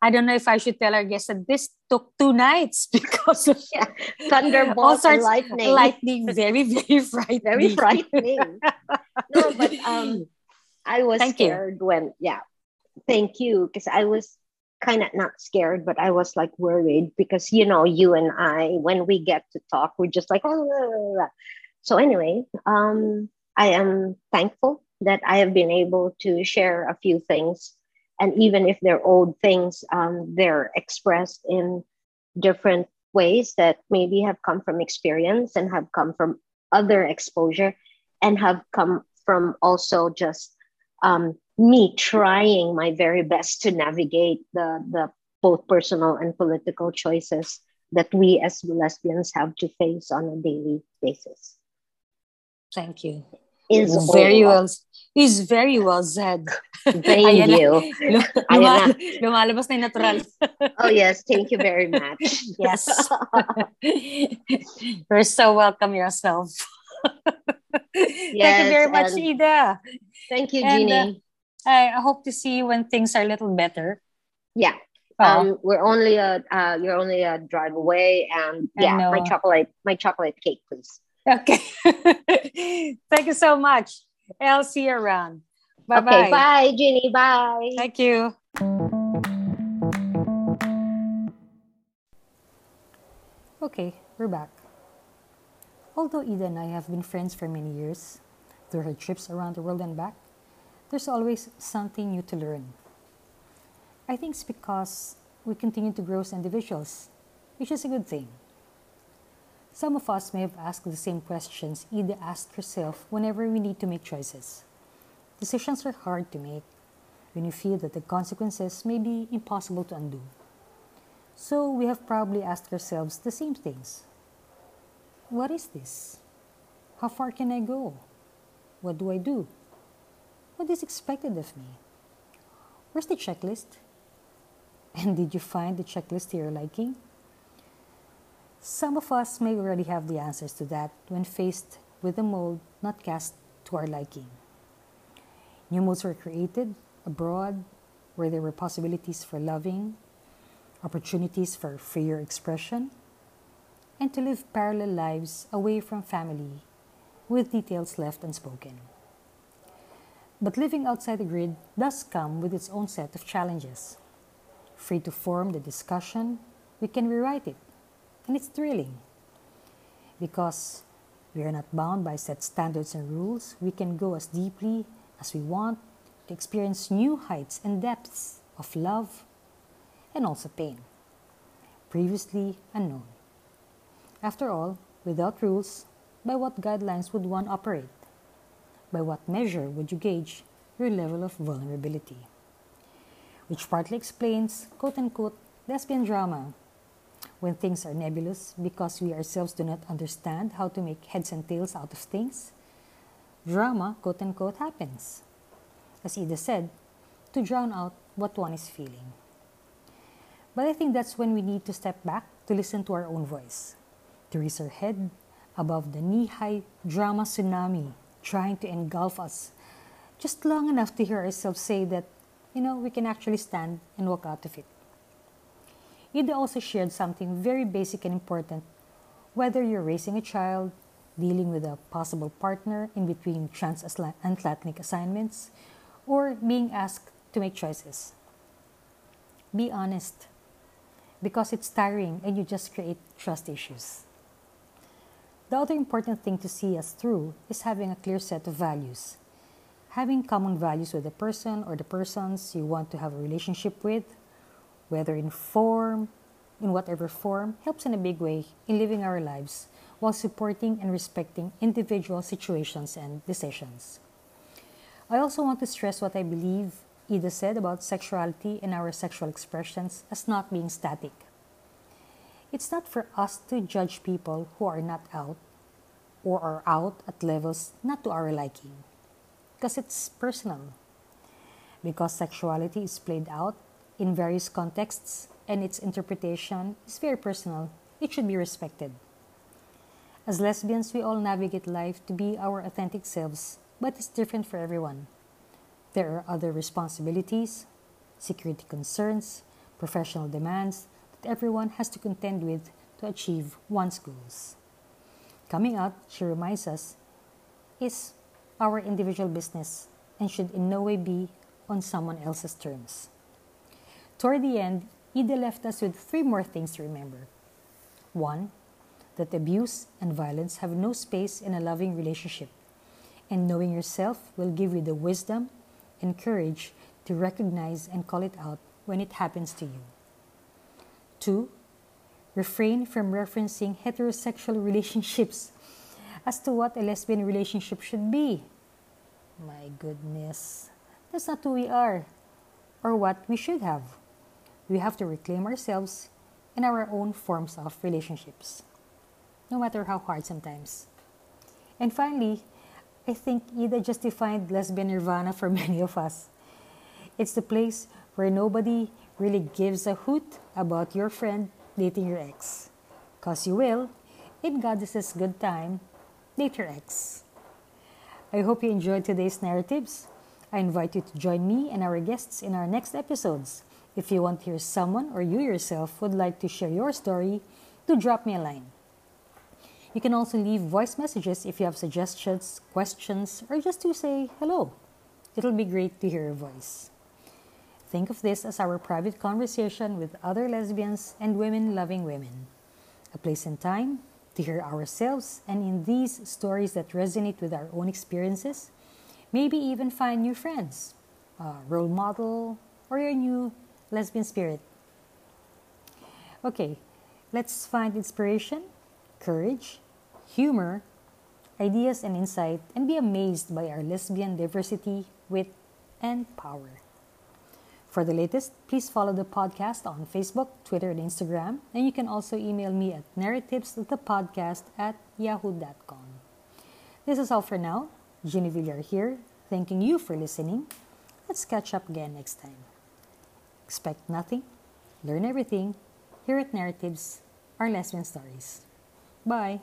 Speaker 1: I don't know if I should tell our guests that this took two nights because of
Speaker 2: Yeah.
Speaker 1: all
Speaker 2: thunderbolts and
Speaker 1: sorts
Speaker 2: lightning
Speaker 1: lightning very, very frightening.
Speaker 2: very frightening no but um i was
Speaker 1: Thank you.
Speaker 2: scared when yeah thank you because i was kind of not scared but i was like worried because you know you and i when we get to talk we're just like oh, blah, blah, blah." so anyway um i am thankful that i have been able to share a few things and even if they're old things um, they're expressed in different ways that maybe have come from experience and have come from other exposure and have come from also just um, me trying my very best to navigate the, the both personal and political choices that we as lesbians have to face on a daily basis.
Speaker 1: Thank you.
Speaker 2: Is
Speaker 1: very well. is very well said.
Speaker 2: Thank you.
Speaker 1: Lum- lumal- lumalabas na yung natural.
Speaker 2: Oh, yes. Thank you very much.
Speaker 1: yes. You're so welcome yourself. Thank you very much, Ida.
Speaker 2: Thank you,
Speaker 1: And, uh,
Speaker 2: Jeannie.
Speaker 1: I I hope to see you when things are a little better.
Speaker 2: yeah.
Speaker 1: Oh,
Speaker 2: Um, we're only a uh, you're only a drive away, and yeah, my chocolate, my chocolate cake, please.
Speaker 1: Okay. Thank you so much. I'll see you around. Bye
Speaker 2: Okay,
Speaker 1: bye.
Speaker 2: bye, Jeannie. Bye.
Speaker 1: Thank you. Okay, we're back. Although Ida and I have been friends for many years, through her trips around the world and back, there's always something new to learn. I think it's because we continue to grow as individuals, which is a good thing. Some of us may have asked the same questions Ida asked herself whenever we need to make choices. Decisions are hard to make when you feel that the consequences may be impossible to undo. So we have probably asked ourselves the same things. What is this? How far can I go? What do I do? What is expected of me? Where's the checklist? And did you find the checklist to your liking? Some of us may already have the answers to that when faced with a mold not cast to our liking. New molds were created abroad where there were possibilities for loving, opportunities for freer expression, and to live parallel lives away from family with details left unspoken. But living outside the grid does come with its own set of challenges. Free to form the discussion, we can rewrite it, and it's thrilling. Because we are not bound by set standards and rules, we can go as deeply as we want to experience new heights and depths of love and also pain, previously unknown. After all, without rules, by what guidelines would one operate? By what measure would you gauge your level of vulnerability? Which partly explains, quote unquote, lesbian drama, when things are nebulous because we ourselves do not understand how to make heads and tails out of things. Drama, quote unquote, happens. As Ida said, to drown out what one is feeling. But I think that's when we need to step back to listen to our own voice, to raise our head above the knee high drama tsunami trying to engulf us just long enough to hear ourselves say that, you know, we can actually stand and walk out of it. Ida also shared something very basic and important whether you're raising a child, dealing with a possible partner in between transatlantic assignments, or being asked to make choices. Be honest, because it's tiring and you just create trust issues. The other important thing to see us through is having a clear set of values. Having common values with the person or the persons you want to have a relationship with, whether in form, in whatever form, helps in a big way in living our lives while supporting and respecting individual situations and decisions. I also want to stress what I believe Ida said about sexuality and our sexual expressions as not being static. It's not for us to judge people who are not out or are out at levels not to our liking, because it's personal. Because sexuality is played out in various contexts and its interpretation is very personal, it should be respected. As lesbians, we all navigate life to be our authentic selves, but it's different for everyone. There are other responsibilities, security concerns, professional demands that everyone has to contend with to achieve one's goals. Coming out, she reminds us, is our individual business and should in no way be on someone else's terms. Toward the end, Ida left us with three more things to remember. One, that abuse and violence have no space in a loving relationship, and knowing yourself will give you the wisdom and courage to recognize and call it out when it happens to you. Two, refrain from referencing heterosexual relationships as to what a lesbian relationship should be. My goodness, that's not who we are or what we should have. We have to reclaim ourselves in our own forms of relationships, no matter how hard sometimes. And finally, I think Ida just defined lesbian nirvana for many of us. It's the place where nobody really gives a hoot about your friend dating your ex. Cause you will, in Goddess's good time, date your ex. I hope you enjoyed today's NarraTibs. I invite you to join me and our guests in our next episodes. If you want to hear someone or you yourself would like to share your story, do drop me a line. You can also leave voice messages if you have suggestions, questions, or just to say hello. It'll be great to hear your voice. Think of this as our private conversation with other lesbians and women loving women. A place and time to hear ourselves and in these stories that resonate with our own experiences, maybe even find new friends, a role model, or your new lesbian spirit. Okay, let's find inspiration, courage, humor, ideas, and insight, and be amazed by our lesbian diversity, wit, and power. For the latest, please follow the podcast on Facebook, Twitter, and Instagram. And you can also email me at narratibsthepodcast at yahoo.com. This is all for now. Ginny Villar here, thanking you for listening. Let's catch up again next time. Expect nothing, learn everything here at Narratives, our lesbian stories. Bye.